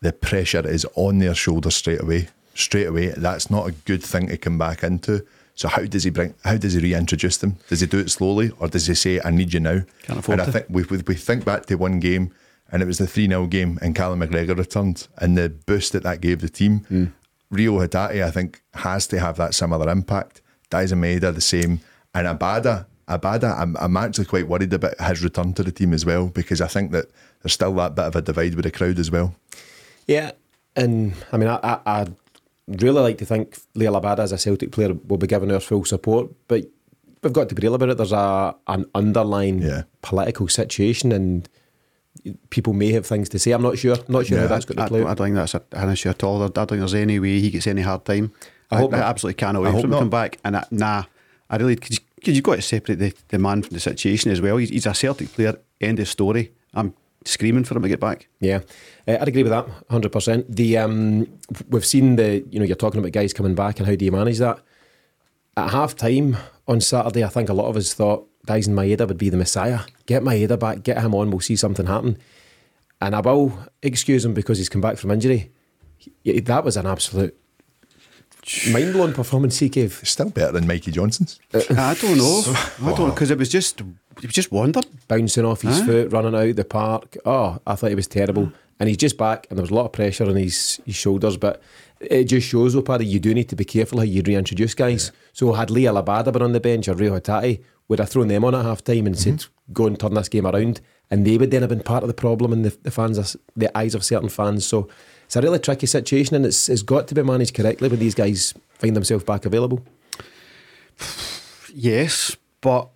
The pressure is on their shoulders straight away. Straight away, that's not a good thing to come back into. So how does he bring? How does he reintroduce them? Does he do it slowly, or does he say, "I need you now"? Can't afford and I think we, we we think back to one game, and it was the three 0 game, and Callum McGregor returned, and the boost that that gave the team. Mm. Reo Hatate, I think, has to have that similar impact. Daizen Maeda the same, and Abada. Abada, I'm, I'm actually quite worried about his return to the team as well because I think that there's still that bit of a divide with the crowd as well. Yeah, and I mean, I, I, I'd really like to think Liel Abada as a Celtic player will be given our full support, but we've got to be real about it. There's a an underlying Yeah. political situation, and people may have things to say. I'm not sure. I'm Not sure Yeah, how that's going I, to play. I out. don't think that's a, an issue at all. I don't think there's any way he gets any hard time. I I, hope I absolutely cannot I wait for him to come back. And I, nah, I really because you've got to separate the, the man from the situation as well. He's, he's a Celtic player. End of story. I'm screaming for him to get back. Yeah, uh, I'd agree with that, hundred percent. The um, we've seen the you know you're talking about guys coming back and how do you manage that? At half time on Saturday, I think a lot of us thought Daizen Maeda would be the messiah. Get Maeda back, get him on, we'll see something happen. And I will excuse him because he's come back from injury. He- That was an absolute mind blowing performance he gave. Still better than Mikey Johnston's. I don't know. I don't because it was just it was just wonder. bouncing off his Aye. foot, running out the park. Oh, I thought he was terrible. Mm. And he's just back, and there was a lot of pressure on his, his shoulders. But it just shows, though, Paddy, you do need to be careful how you reintroduce guys. So, had Liel Abada been on the bench or Reo Hatate, would have thrown them on at half time and said, mm-hmm. go and turn this game around. And they would then have been part of the problem in the, the fans, the eyes of certain fans. So, it's a really tricky situation, and it's, it's got to be managed correctly when these guys find themselves back available. Yes, but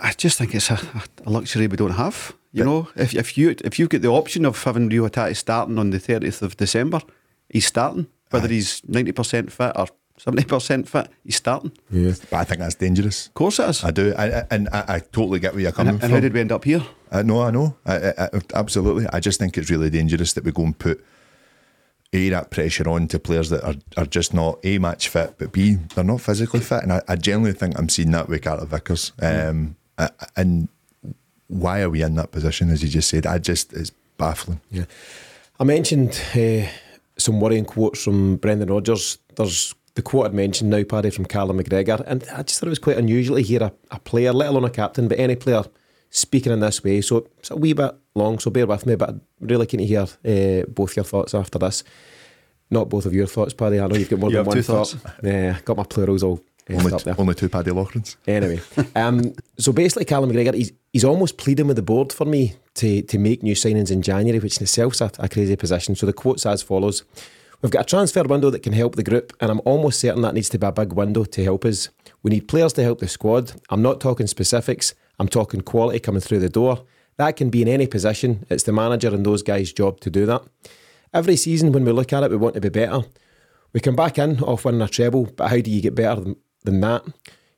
I just think it's a, a luxury we don't have. You know, if if you if you get the option of having Reo Hatate starting on the thirtieth of December, he's starting. Whether he's ninety percent fit or seventy percent fit, he's starting. Yeah. But I think that's dangerous. Of course it is. I do, I, I- and I, I totally get where you're coming and, from. and how did we end up here? I know, I know. Absolutely. I just think it's really dangerous that we go and put A, that pressure on to players that are, are just not A, match fit, but B, they're not physically fit. And I, I generally think I'm seeing that with Carter Vickers. Um, I- and why are we in that position, as you just said? I just, it's baffling. Yeah. I mentioned uh, some worrying quotes from Brendan Rodgers. There's the quote I'd mentioned now, Paddy, from Callum McGregor. And I just thought it was quite unusual to hear a, a player, let alone a captain, but any player speaking in this way. So it's a wee bit long, so bear with me, but I'm really keen to hear uh, both your thoughts after this. Not both of your thoughts, Paddy. I know you've got more You than have one two thought. thoughts. Yeah, got my plurals all messed Only, there. only two Paddy Loughran's. Anyway, um, so basically, Callum McGregor, he's, he's almost pleading with the board for me to, to make new signings in January, which in itself is a, a crazy position. So the quote's as follows We've got a transfer window that can help the group, and I'm almost certain that needs to be a big window to help us. We need players to help the squad. I'm not talking specifics, I'm talking quality coming through the door. That can be in any position. It's the manager and those guys' job to do that. Every season, when we look at it, we want to be better. We come back in off winning a treble, but how do you get better than, that?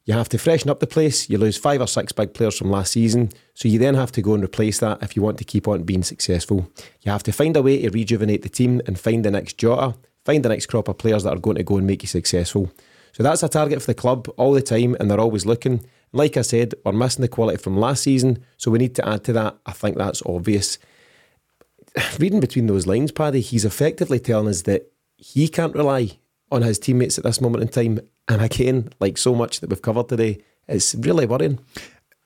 You have to freshen up the place. You lose five or six big players from last season, so you then have to go and replace that if you want to keep on being successful. You have to find a way to rejuvenate the team and find the next Jota, find the next crop of players that are going to go and make you successful. So that's a target for the club all the time, and they're always looking. Like I said, we're missing the quality from last season, so we need to add to that. I think that's obvious reading between those lines, Paddy, he's effectively telling us that he can't rely on his teammates at this moment in time. And again, like so much that we've covered today, it's really worrying.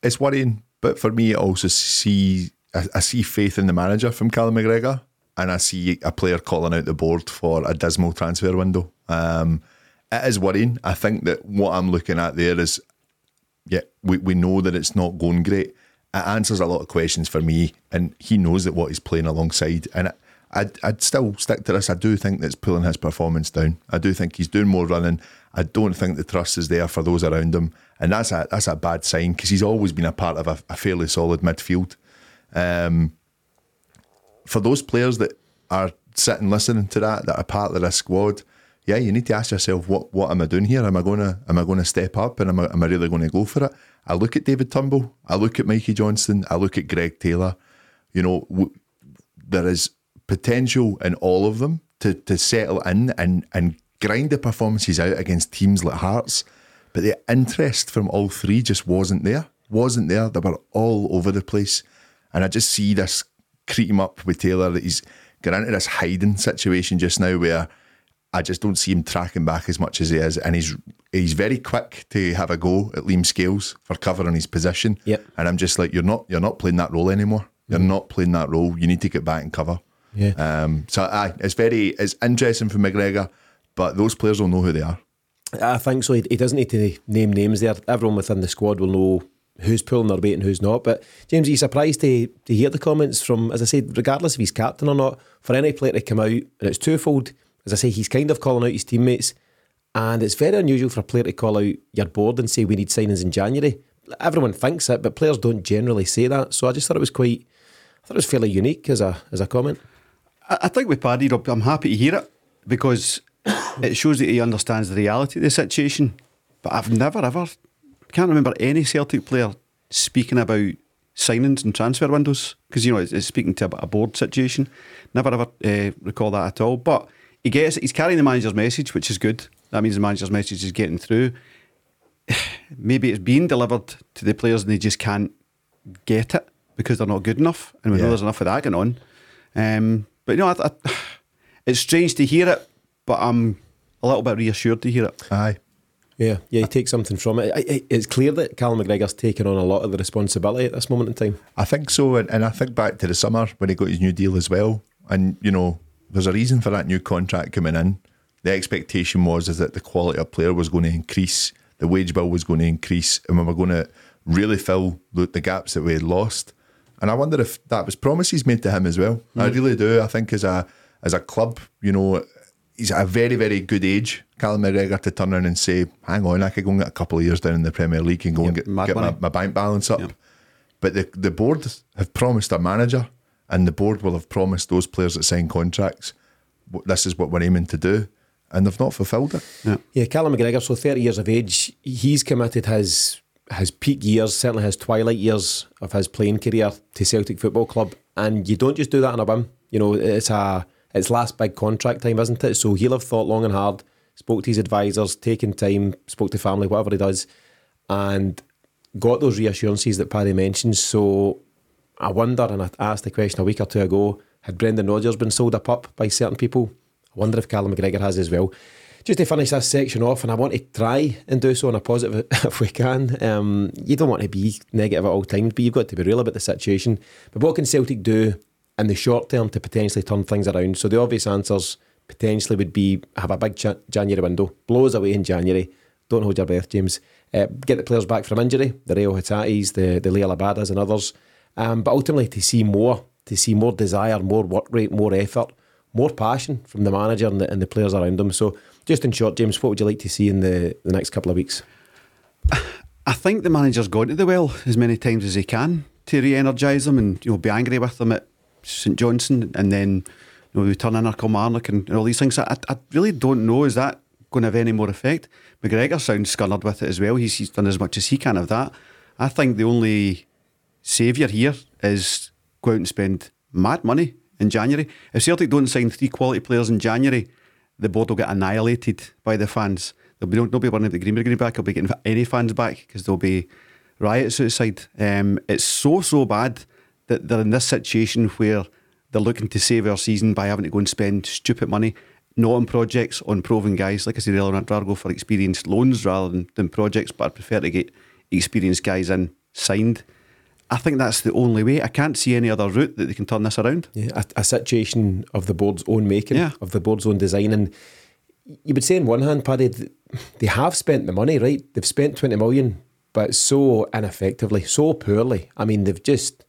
It's worrying, but for me, I also see I, I see faith in the manager from Callum McGregor, and I see a player calling out the board for a dismal transfer window. Um, it is worrying. I think that what I'm looking at there is, yeah, we, we know that it's not going great. It answers a lot of questions for me, and he knows that what he's playing alongside. And I'd, I'd still stick to this. I do think that's pulling his performance down. I do think he's doing more running. I don't think the trust is there for those around him, and that's a that's a bad sign because he's always been a part of a, a fairly solid midfield. Um, for those players that are sitting listening to that, that are part of this squad, yeah, you need to ask yourself, what what am I doing here? Am I gonna am I gonna step up and am I, am I really going to go for it? I look at David Turnbull, I look at Mikey Johnston, I look at Greg Taylor. You know, w- there is potential in all of them to to settle in and and grind the performances out against teams like Hearts. But the interest from all three just wasn't there. Wasn't there. They were all over the place. And I just see this creep him up with Taylor. That he's got into this hiding situation just now where I just don't see him tracking back as much as he is, and he's he's very quick to have a go at Liam Scales for covering his position. Yep. And I'm just like, you're not you're not playing that role anymore. You're not playing that role. You need to get back and cover. Yeah. Um. So aye, it's very it's interesting for McGregor, but those players will know who they are. I think so. He, he doesn't need to name names there. Everyone within the squad will know who's pulling their weight and who's not. But James, are you surprised to, to hear the comments from, as I said, regardless if he's captain or not, for any player to come out, and it's twofold. As I say, he's kind of calling out his teammates, and it's very unusual for a player to call out your board and say we need signings in January. Everyone thinks it, but players don't generally say that. So I just thought it was quite, I thought it was fairly unique as a as a comment. I, I think with Paddy, Rob, I'm happy to hear it because it shows that he understands the reality of the situation. But I've never ever can't remember any Celtic player speaking about signings and transfer windows because you know it's, it's speaking to a, a board situation. Never ever uh, recall that at all. But he gets he's carrying the manager's message, which is good. That means the manager's message is getting through. Maybe it's being delivered to the players and they just can't get it because they're not good enough, and we know there's enough of that going on. Um, but you know, I, I, it's strange to hear it, but I'm a little bit reassured to hear it. Aye. Yeah, yeah, you take something from it. I- I- It's clear that Callum McGregor's taken on a lot of the responsibility at this moment in time. I think so, and, and I think back to the summer when he got his new deal as well. And you know, there's a reason for that new contract coming in. The expectation was is that the quality of player was going to increase, the wage bill was going to increase, and we were going to really fill the, the gaps that we had lost. And I wonder if that was promises made to him as well. I mm. really do. I think as a as a club, you know, he's at a very very good age, Callum McGregor, to turn around and say, "Hang on, I could go and get a couple of years down in the Premier League and go and get, get my, my bank balance up." Yep. But the the board have promised a manager, and the board will have promised those players that sign contracts, this is what we're aiming to do, and they've not fulfilled it. Yeah, Callum McGregor, so 30 years of age, he's committed his his peak years, certainly his twilight years of his playing career to Celtic Football Club. And you don't just do that on a whim. You know, it's a it's last big contract time, isn't it? So he'll have thought long and hard, spoke to his advisors, taken time, spoke to family, whatever he does, and got those reassurances that Paddy mentioned. So I wonder, and I asked the question a week or two ago, had Brendan Rodgers been sold up pup by certain people? I wonder if Callum McGregor has as well. Just to finish this section off, and I want to try and do so on a positive if we can. Um, you don't want to be negative at all times, but you've got to be real about the situation. But what can Celtic do in the short term to potentially turn things around? So the obvious answers potentially would be have a big cha- January window, blow us away in January. Don't hold your breath, James. Uh, get the players back from injury, the Reo Hatates, the the Liel Abadas, and others. Um, but ultimately, to see more, to see more desire, more work rate, more effort, more passion from the manager and the, and the players around them. So, just in short, James, what would you like to see in the, the next couple of weeks? I think the manager's gone to the well as many times as he can to re-energise them and you know be angry with them at St Johnstone and then you know we turn in our Kilmarnock and, and all these things. I, I really don't know is that going to have any more effect. McGregor sounds scunnered with it as well. He's, he's done as much as he can of that. I think the only saviour here is go out and spend mad money in January. If Celtic don't sign three quality players in January, the board will get annihilated by the fans. There'll be no, nobody running the Green back. He'll be getting any fans back because there'll be riots outside. Um, it's so so bad that they're in this situation where they're looking to save our season by having to go and spend stupid money, not on projects, on proven guys. Like I said earlier, I'd rather go for experienced loans rather than, than projects, but I'd prefer to get experienced guys in signed. I think that's the only way. I can't see any other route that they can turn this around. Yeah, a, a situation of the board's own making, Yeah. of the board's own design. And you would say, on one hand, Paddy, they have spent the money, right? They've spent 20 million, but so ineffectively, so poorly. I mean, they've just.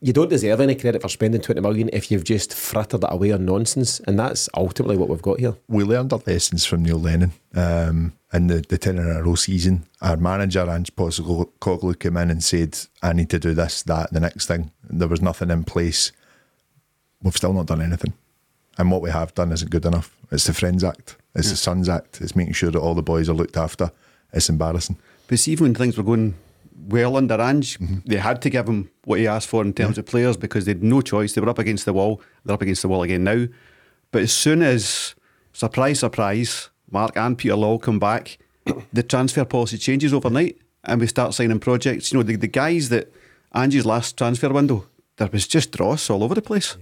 You don't deserve any credit for spending 20 million if you've just frittered it away on nonsense. And that's ultimately what we've got here. we learned our lessons from Neil Lennon um, in the, the 10 in a row season. Our manager, Ange Postecoglou, came in and said, I need to do this, that, and the next thing. There was nothing in place. We've still not done anything. And what we have done isn't good enough. It's the Friends Act, it's the Sons Act, it's making sure that all the boys are looked after. It's embarrassing. But see, even when things were going well under Ange, mm-hmm. they had to give him what he asked for in terms of players because they had no choice. They were up against the wall. They're up against the wall again now. But as soon as, surprise, surprise, Mark and Peter Law come back, the transfer policy changes overnight and we start signing projects. You know, the, the guys that Ange's last transfer window there was just dross all over the place.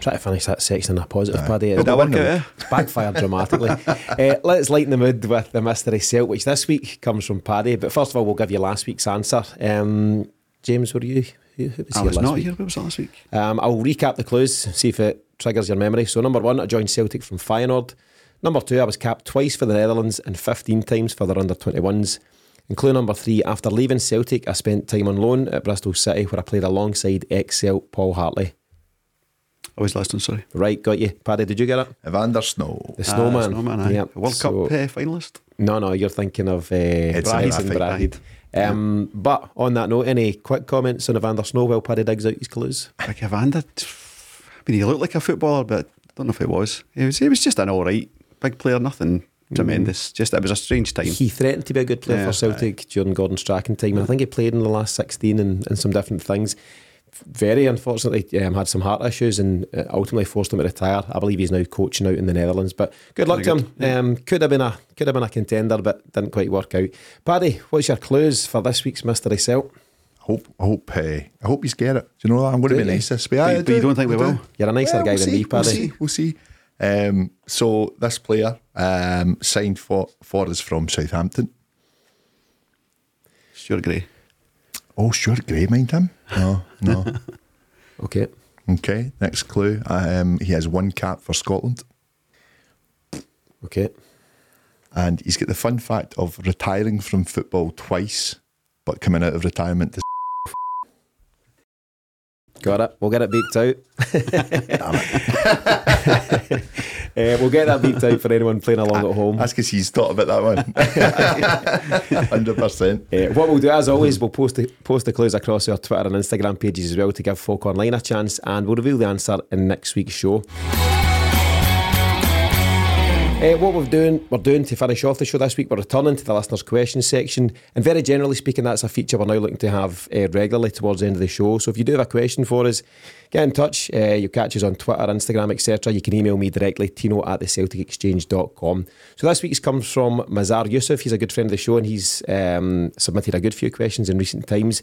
Try to finish that section in a positive, Paddy. Did that work out, eh? It's backfired dramatically. uh, let's lighten the mood with the mystery celt, which this week comes from Paddy. But first of all, we'll give you last week's answer. Um, James, were you? Who, who was I here was not week? here. What was last week? Um, I'll recap the clues, see if it triggers your memory. So, number one, I joined Celtic from Feyenoord. Number two, I was capped twice for the Netherlands and 15 times for their under 21s. And clue number three, after leaving Celtic, I spent time on loan at Bristol City where I played alongside ex Paul Hartley. I was listening. Sorry. Right, got you. Paddy, did you get it? Evander Sno. The Snowman. Ah, Snowman. Aye. Yep. World So- Cup uh, finalist. No, no, you're thinking of uh, It's Bryson Brahid. Brahid. Um, But on that note, any quick comments on Evander Sno while Paddy digs out his clues? Like Evander. I mean, he looked like a footballer, but I don't know if he was. He was. He was just an all right big player. Nothing tremendous. Just it was a strange time. He threatened to be a good player Yeah, for Celtic during Gordon Strachan time, and I think he played in the last 16 and, and some different things. Very unfortunately, um, had some heart issues and uh, ultimately forced him to retire. I believe he's now coaching out in the Netherlands. But good luck Very to him. Um, could have been a could have been a contender, but didn't quite work out. Paddy, what's your clues for this week's mystery Celt? Hope, hope, uh, I hope he's get it. Do you know that? I'm going to be nice this week. But- but do, you don't think we will? You're a nicer Well, guy we'll than see, me, We'll see. We'll see. Um, so this player um, signed for for us from Southampton. Stuart Gray. Oh, sure, Gray, mind him? No, no. Okay. okay, next clue. Um, he has one cap for Scotland, Okay. and he's got the fun fact of retiring from football twice, but coming out of retirement to Got it. We'll get it beeped out. Damn Uh, we'll get that beeped out for anyone playing along at home. That's because he's thought about that one. Hundred percent. Uh, what we'll do, as always, we'll post the, post the clues across our Twitter and Instagram pages as well to give folk online a chance, and we'll reveal the answer in next week's show. Uh, what we're doing, we're doing to finish off the show this week, we're returning to the listeners' questions section, and very generally speaking, that's a feature we're now looking to have uh, regularly towards the end of the show. So if you do have a question for us, get in touch. Uh, you catch us on Twitter, Instagram, etc. You can email me directly, tino at thecelticexchange.com. So this week's comes from Mazar Yusuf. He's a good friend of the show, and he's um, submitted a good few questions in recent times.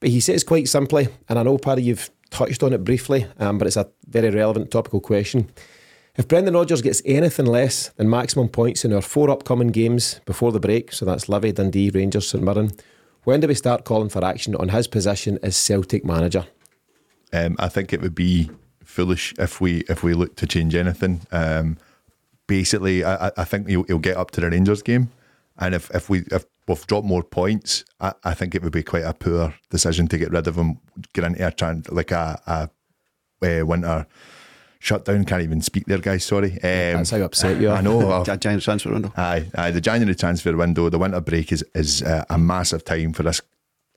But he says quite simply, and I know, Paddy, you've touched on it briefly, um, but it's a very relevant topical question. If Brendan Rodgers gets anything less than maximum points in our four upcoming games before the break, so that's Livi, Dundee, Rangers, St Mirren, when do we start calling for action on his position as Celtic manager? Um, I think it would be foolish if we if we look to change anything. Um, basically, I, I- think he'll, he'll get up to the Rangers game, and if, if we if we've dropped more points, I, I think it would be quite a poor decision to get rid of him, get into a like a, a, uh winter shutdown. Can't even speak there, guys. Sorry. Um, That's how upset you are. I know. Gi- Giant transfer window. Aye, aye. The January transfer window, the winter break is is uh, a massive time for this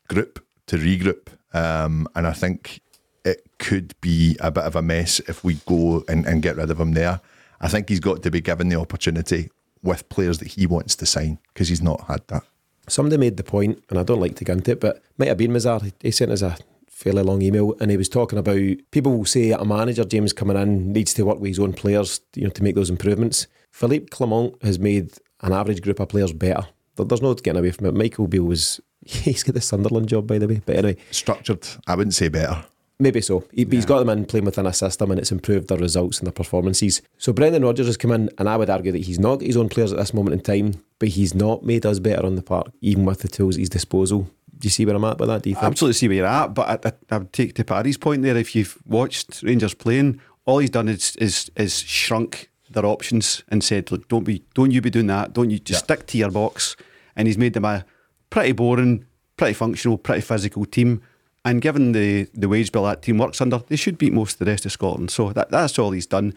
group to regroup, um, and I think it could be a bit of a mess if we go and, and get rid of him there. I think he's got to be given the opportunity with players that he wants to sign because he's not had that. Somebody made the point, and I don't like to go into it, but might have been Mazar. He sent us a fairly long email, and he was talking about people will say a manager, James, coming in needs to work with his own players, you know, to make those improvements. Philippe Clement has made an average group of players better. There- There's no getting away from it. Michael Beale was he's got the Sunderland job, by the way. But anyway, Structured, I wouldn't say better. Maybe so. He, He's got them in playing within a system and it's improved their results and their performances. So Brendan Rodgers has come in and I would argue that he's not got his own players at this moment in time, but he's not made us better on the park, even with the tools at his disposal. Do you see where I'm at with that, do you I think? absolutely see where you're at, but I, I, I would take to Paddy's point there. If you've watched Rangers playing, all he's done is is, is shrunk their options and said, "Look, don't be, don't you be doing that. Don't you just Yeah. stick to your box." And he's made them a pretty boring, pretty functional, pretty physical team. And given the the wage bill that team works under, they should beat most of the rest of Scotland. So that, that's all he's done.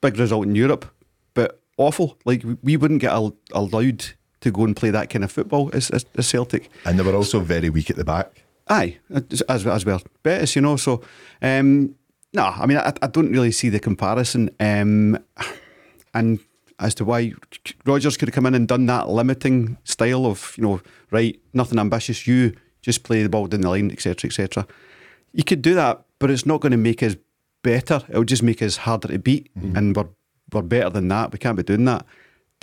Big result in Europe, but awful. Like we- wouldn't get al- allowed to go and play that kind of football as, as, as Celtic. And they were also very weak at the back. Aye, as as well. Betis, you know. So, um, no, I mean, I, I don't really see the comparison. Um, and as to why Rodgers could have come in and done that limiting style of, you know, right, nothing ambitious. You just play the ball down the line, etc., etc. You could do that, but it's not going to make us better. It'll just make us harder to beat, and we're we're better than that. We can't be doing that.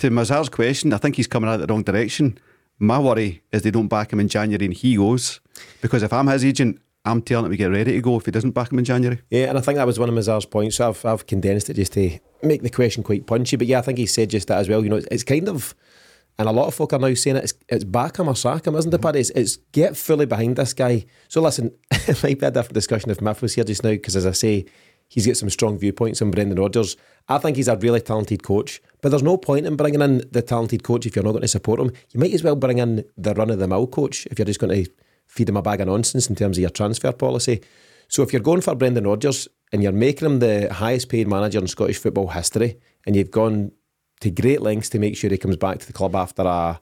To Mazar's question, I think he's coming out the wrong direction. My worry is they don't back him in January and he goes. Because if I'm his agent, I'm telling him to get ready to go if he doesn't back him in January. Yeah, and I think that was one of Mazar's points. So I've, I've condensed it just to make the question quite punchy. But yeah, I think he said just that as well. You know, it's, it's kind of, and a lot of folk are now saying it, it's, it's back him or sack him, isn't it, mm-hmm. Paddy? It's, it's get fully behind this guy. So listen, it might be a different discussion if Miff was here just now, because as I say, he's got some strong viewpoints on Brendan Rodgers. I think he's a really talented coach, but there's no point in bringing in the talented coach if you're not going to support him. You might as well bring in the run of the mill coach if you're just going to feed him a bag of nonsense in terms of your transfer policy. So if you're going for Brendan Rodgers and you're making him the highest paid manager in Scottish football history, and you've gone to great lengths to make sure he comes back to the club after a,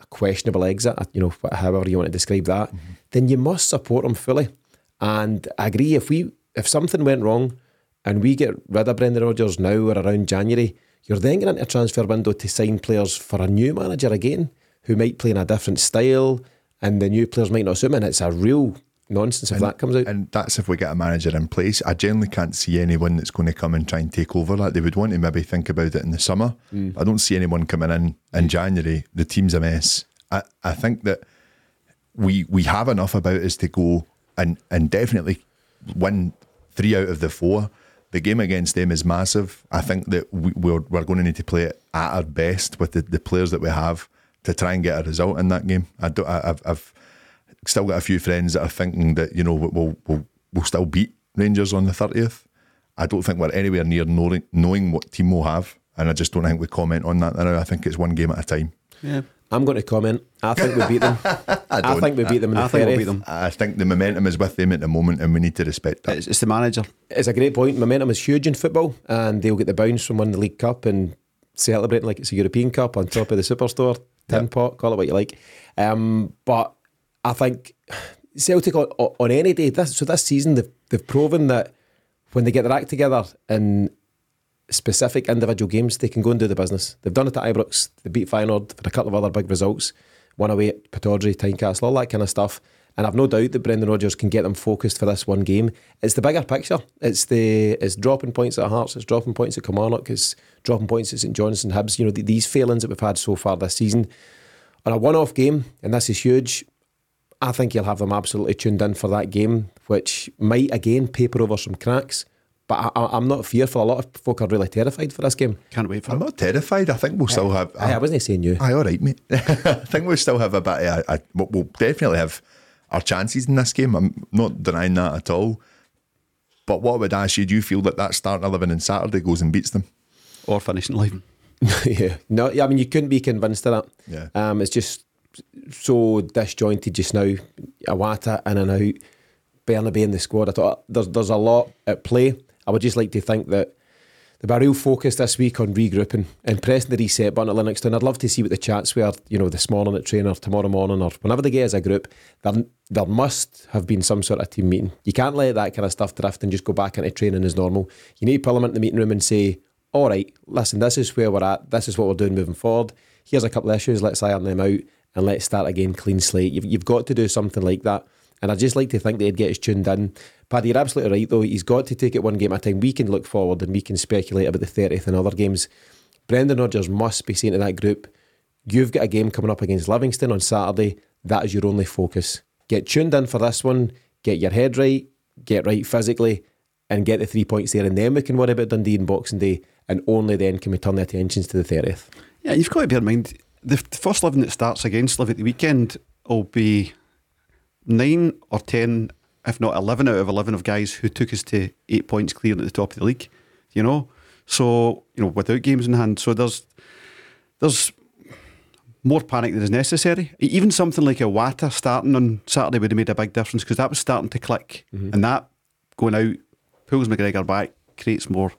a questionable exit, you know, however you want to describe that, mm-hmm. then you must support him fully. And I agree if we if something went wrong and we get rid of Brendan Rodgers now or around January, you're then getting into a transfer window to sign players for a new manager again who might play in a different style and the new players might not suit him. And it's a real nonsense if and, that comes out. And that's if we get a manager in place. I generally can't see anyone that's going to come and try and take over that. They would want to maybe think about it in the summer. Mm. I don't see anyone coming in in January. The team's a mess. I, I think that we we have enough about us to go and, and definitely win three out of the four. The game against them is massive. I think that we, we're, we're going to need to play it at our best with the, the players that we have to try and get a result in that game. I don't, I, I've, I've still got a few friends that are thinking that you know we'll we'll, we'll still beat Rangers on the thirtieth. I don't think we're anywhere near knowing, knowing what team we'll have, and I just don't think we comment on that. I think it's one game at a time. Yeah. I'm going to comment. I think we beat them. I, I, think we beat them in the I think we'll beat them. I think the momentum is with them at the moment, and we need to respect that. It's, it's, the manager. It's a great point. Momentum is huge in football, and they'll get the bounce from winning the League Cup and celebrating like it's a European Cup on top of the Superstore tin yep. pot. Call it what you like. Um, but I think Celtic on, on any day. This, so this season they've, they've proven that when they get their act together in specific individual games, they can go and do the business. They've done it at Ibrox. They beat Feyenoord for a couple of other big results. One away at Pittodrie, Tynecastle, all that kind of stuff. And I've no doubt that Brendan Rodgers can get them focused for this one game. It's the bigger picture. It's the it's dropping points at Hearts. It's dropping points at Kilmarnock. It's dropping points at St Johnstone Hibs. You know these failings that we've had so far this season. On a one-off game, and this is huge. I think you'll have them absolutely tuned in for that game, which might again paper over some cracks. But I, am not fearful. A lot of folk are really terrified for this game. Can't wait for I'm it. not terrified. I think we'll still have. I, I wasn't saying you. Aye, all right, mate. I think we'll still have a bit. Of, a, a, we'll definitely have our chances in this game. I'm not denying that at all. But what I would ask you, do you feel that that starting 11 on Saturday goes and beats them? Or finishing live? yeah. No, I mean, you couldn't be convinced of that. Yeah. Um, it's just so disjointed just now. Iwata in and out, Bernabei in the squad. I thought there's there's a lot at play. I would just like to think that there'll be a real focus this week on regrouping and pressing the reset button at Livingston. I'd love to see what the chats were, you know, this morning at trainer, tomorrow morning, or whenever they get as a group. There, there must have been some sort of team meeting. You can't let that kind of stuff drift and just go back into training as normal. You need to pull them into the meeting room and say, all right, listen, this is where we're at. This is what we're doing moving forward. Here's a couple of issues. Let's iron them out and let's start again clean slate. You've, you've got to do something like that. And I just like to think they'd get us tuned in. Paddy, you're absolutely right, though. He's got to take it one game at a time. We can look forward and we can speculate about the 30th and other games. Brendan Rodgers must be saying to that group, You've got a game coming up against Livingston on Saturday. That is your only focus. Get tuned in for this one, get your head right, get right physically, and get the three points there. And then we can worry about Dundee and Boxing Day. And only then can we turn the attentions to the 30th. Yeah, you've got to bear in mind the, first 11 that starts against Liv at the weekend will be nine or 10, if not 11 out of 11 of guys who took us to eight points clear at the top of the league, you know? So, you know, without games in hand. So there's, there's more panic than is necessary. Even something like Iwata starting on Saturday would have made a big difference because that was starting to click. Mm-hmm. And that going out pulls McGregor back, creates more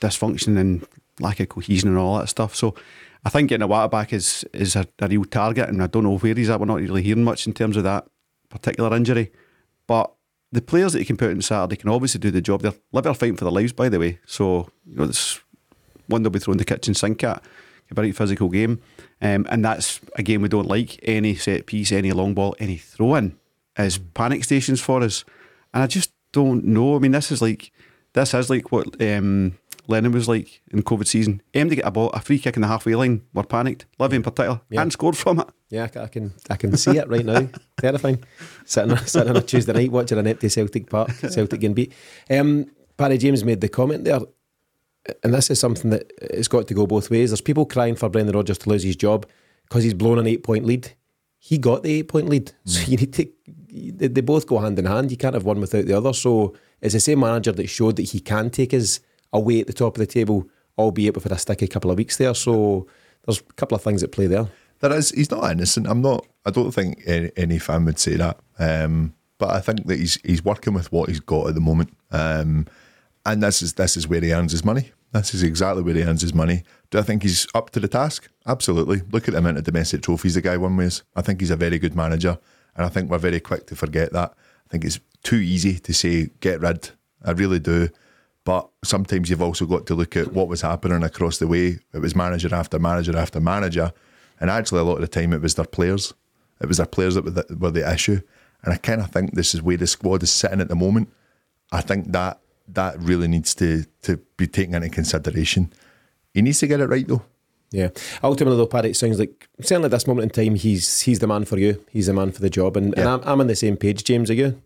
dysfunction and lack of cohesion and all that stuff. So I think getting Iwata back is is a, a real target, and I don't know where he's at. We're not really hearing much in terms of that particular injury. But the players that you can put in Saturday can obviously do the job. They're Liverpool fighting for their lives, by the way. So you know, this one they'll be throwing the kitchen sink at. A very physical game, um, and that's a game we don't like. Any set piece, any long ball, any throw in is panic stations for us. And I just don't know. I mean, this is like this is like what um, Lennon was like in COVID season. Aimed to get a ball, a free kick in the halfway line. We're panicked. Livi in particular, Yeah. and scored from it. Yeah, I can I can see it right now. Terrifying. Sitting, sitting on a Tuesday night watching an empty Celtic Park, Celtic getting beat. Um, Paddy James made the comment there, and this is something that it's got to go both ways. There's people crying for Brendan Rodgers to lose his job because he's blown an eight point lead. He got the eight point lead, so you need to. They, they both go hand in hand. You can't have one without the other. So it's the same manager that showed that he can take us away at the top of the table, albeit we've had a sticky couple of weeks there. So there's a couple of things at play there. There is. He's not innocent. I'm not. I don't think any, any fan would say that. Um, but I think that he's he's working with what he's got at the moment. Um, and this is this is where he earns his money. This is exactly where he earns his money. Do I think he's up to the task? Absolutely. Look at the amount of domestic trophies the guy won with. I think he's a very good manager, and I think we're very quick to forget that. I think it's too easy to say get rid. I really do. But sometimes you've also got to look at what was happening across the way. It was manager after manager after manager. And actually, a lot of the time, it was their players. It was their players that were the, were the issue. And I kind of think this is where the squad is sitting at the moment. I think that that really needs to to be taken into consideration. He needs to get it right, though. Yeah. Ultimately, though, Paddy, it sounds like certainly at this moment in time, he's he's the man for you. He's the man for the job, and, and I'm, I'm on the same page. James, are you?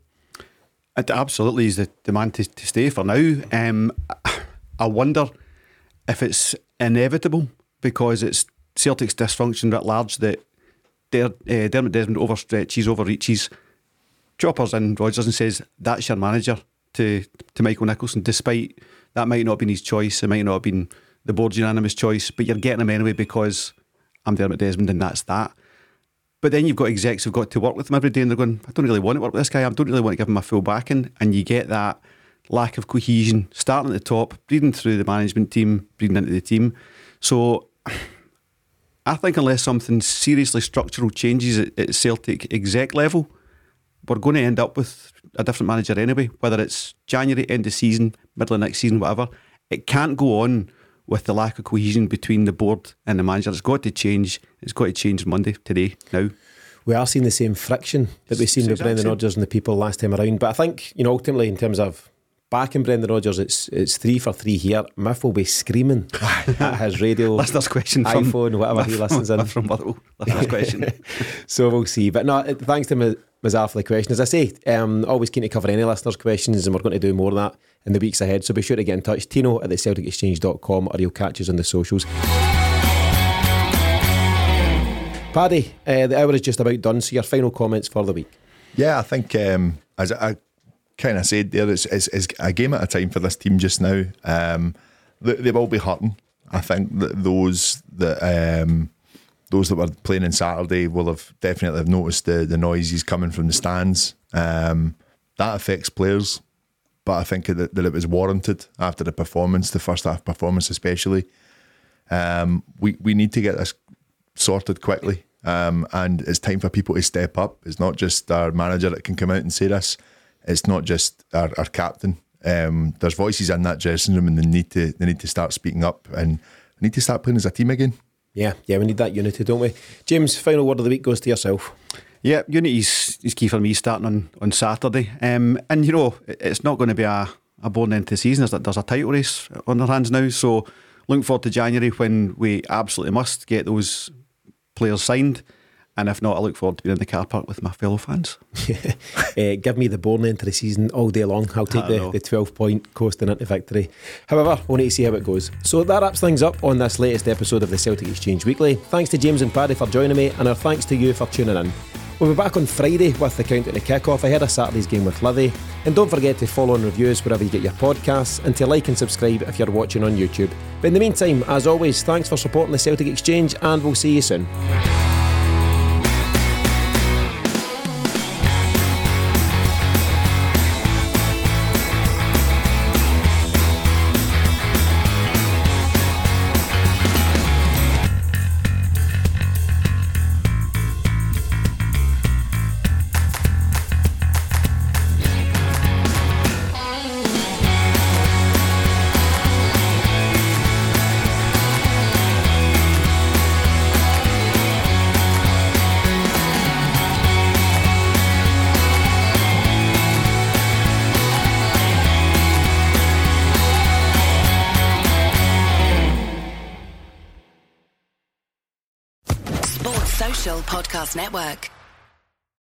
It absolutely is the, man to, to stay for now. Um, I wonder if it's inevitable because it's Celtic's dysfunction at large that Der, uh, Dermot Desmond overstretches, overreaches, choppers in Rodgers and says, that's your manager to, to Michael Nicholson, despite that might not have been his choice, it might not have been the board's unanimous choice, but you're getting him anyway because I'm Dermot Desmond and that's that. But then you've got execs who've got to work with him every day and they're going, I don't really want to work with this guy. I don't really want to give him my full backing. And you get that lack of cohesion starting at the top, breathing through the management team, breathing into the team. So I think unless something seriously structural changes at, at Celtic exec level, we're going to end up with a different manager anyway, whether it's January, end of season, middle of next season, whatever. It can't go on with the lack of cohesion between the board and the manager. It's got to change. It's got to change Monday, today, now. We are seeing the same friction that we've seen It's with Brendan same. Rodgers and the people last time around. But I think, you know, ultimately, in terms of backing Brendan Rodgers, it's it's three for three here. Miff will be screaming at his radio, Listener's question from iPhone, whatever he listens in. from Motherwell. Listener's question. so we'll see. But no, thanks to Ma- Mazar for the question. As I say, um, always keen to cover any listeners' questions, and we're going to do more of that in the weeks ahead. So be sure to get in touch. Tino at the CelticExchange.com or you'll catch us on the socials. Paddy, uh, the hour is just about done. So your final comments for the week. Yeah, I think um, as I kind of said there, it's, it's, it's a game at a time for this team just now. Um, they, they will be hurting. I think that those that um, those that were playing on Saturday will have definitely have noticed the the noises coming from the stands. Um, that affects players, but I think that, that it was warranted after the performance, the first half performance especially. Um, we we need to get this sorted quickly. Um, and it's time for people to step up. It's not just our manager that can come out and say this. It's not just our, our captain. Um, there's voices in that dressing room, and they need to they need to start speaking up and need to start playing as a team again. Yeah, yeah, we need that unity, don't we? James, final word of the week goes to yourself. Yeah, unity's is key for me starting on, on Saturday. Um, and you know, it's not going to be a, a boring end to the season. There's, there's a title race on their hands now. So looking forward to January when we absolutely must get those players signed. And if not, I look forward to being in the car park with my fellow fans. Uh, give me the born end to the season all day long. I'll take the, know. the 12 point coasting into victory. However, we'll need to see how it goes. So that wraps things up on this latest episode of the Celtic Exchange Weekly. Thanks to James and Paddy for joining me, and our thanks to you for tuning in. We'll be back on Friday with the count at the kick-off ahead of Saturday's game with Livi. And don't forget to follow and review us wherever you get your podcasts and to like and subscribe if you're watching on YouTube. But in the meantime, as always, thanks for supporting the Celtic Exchange and we'll see you soon. Network.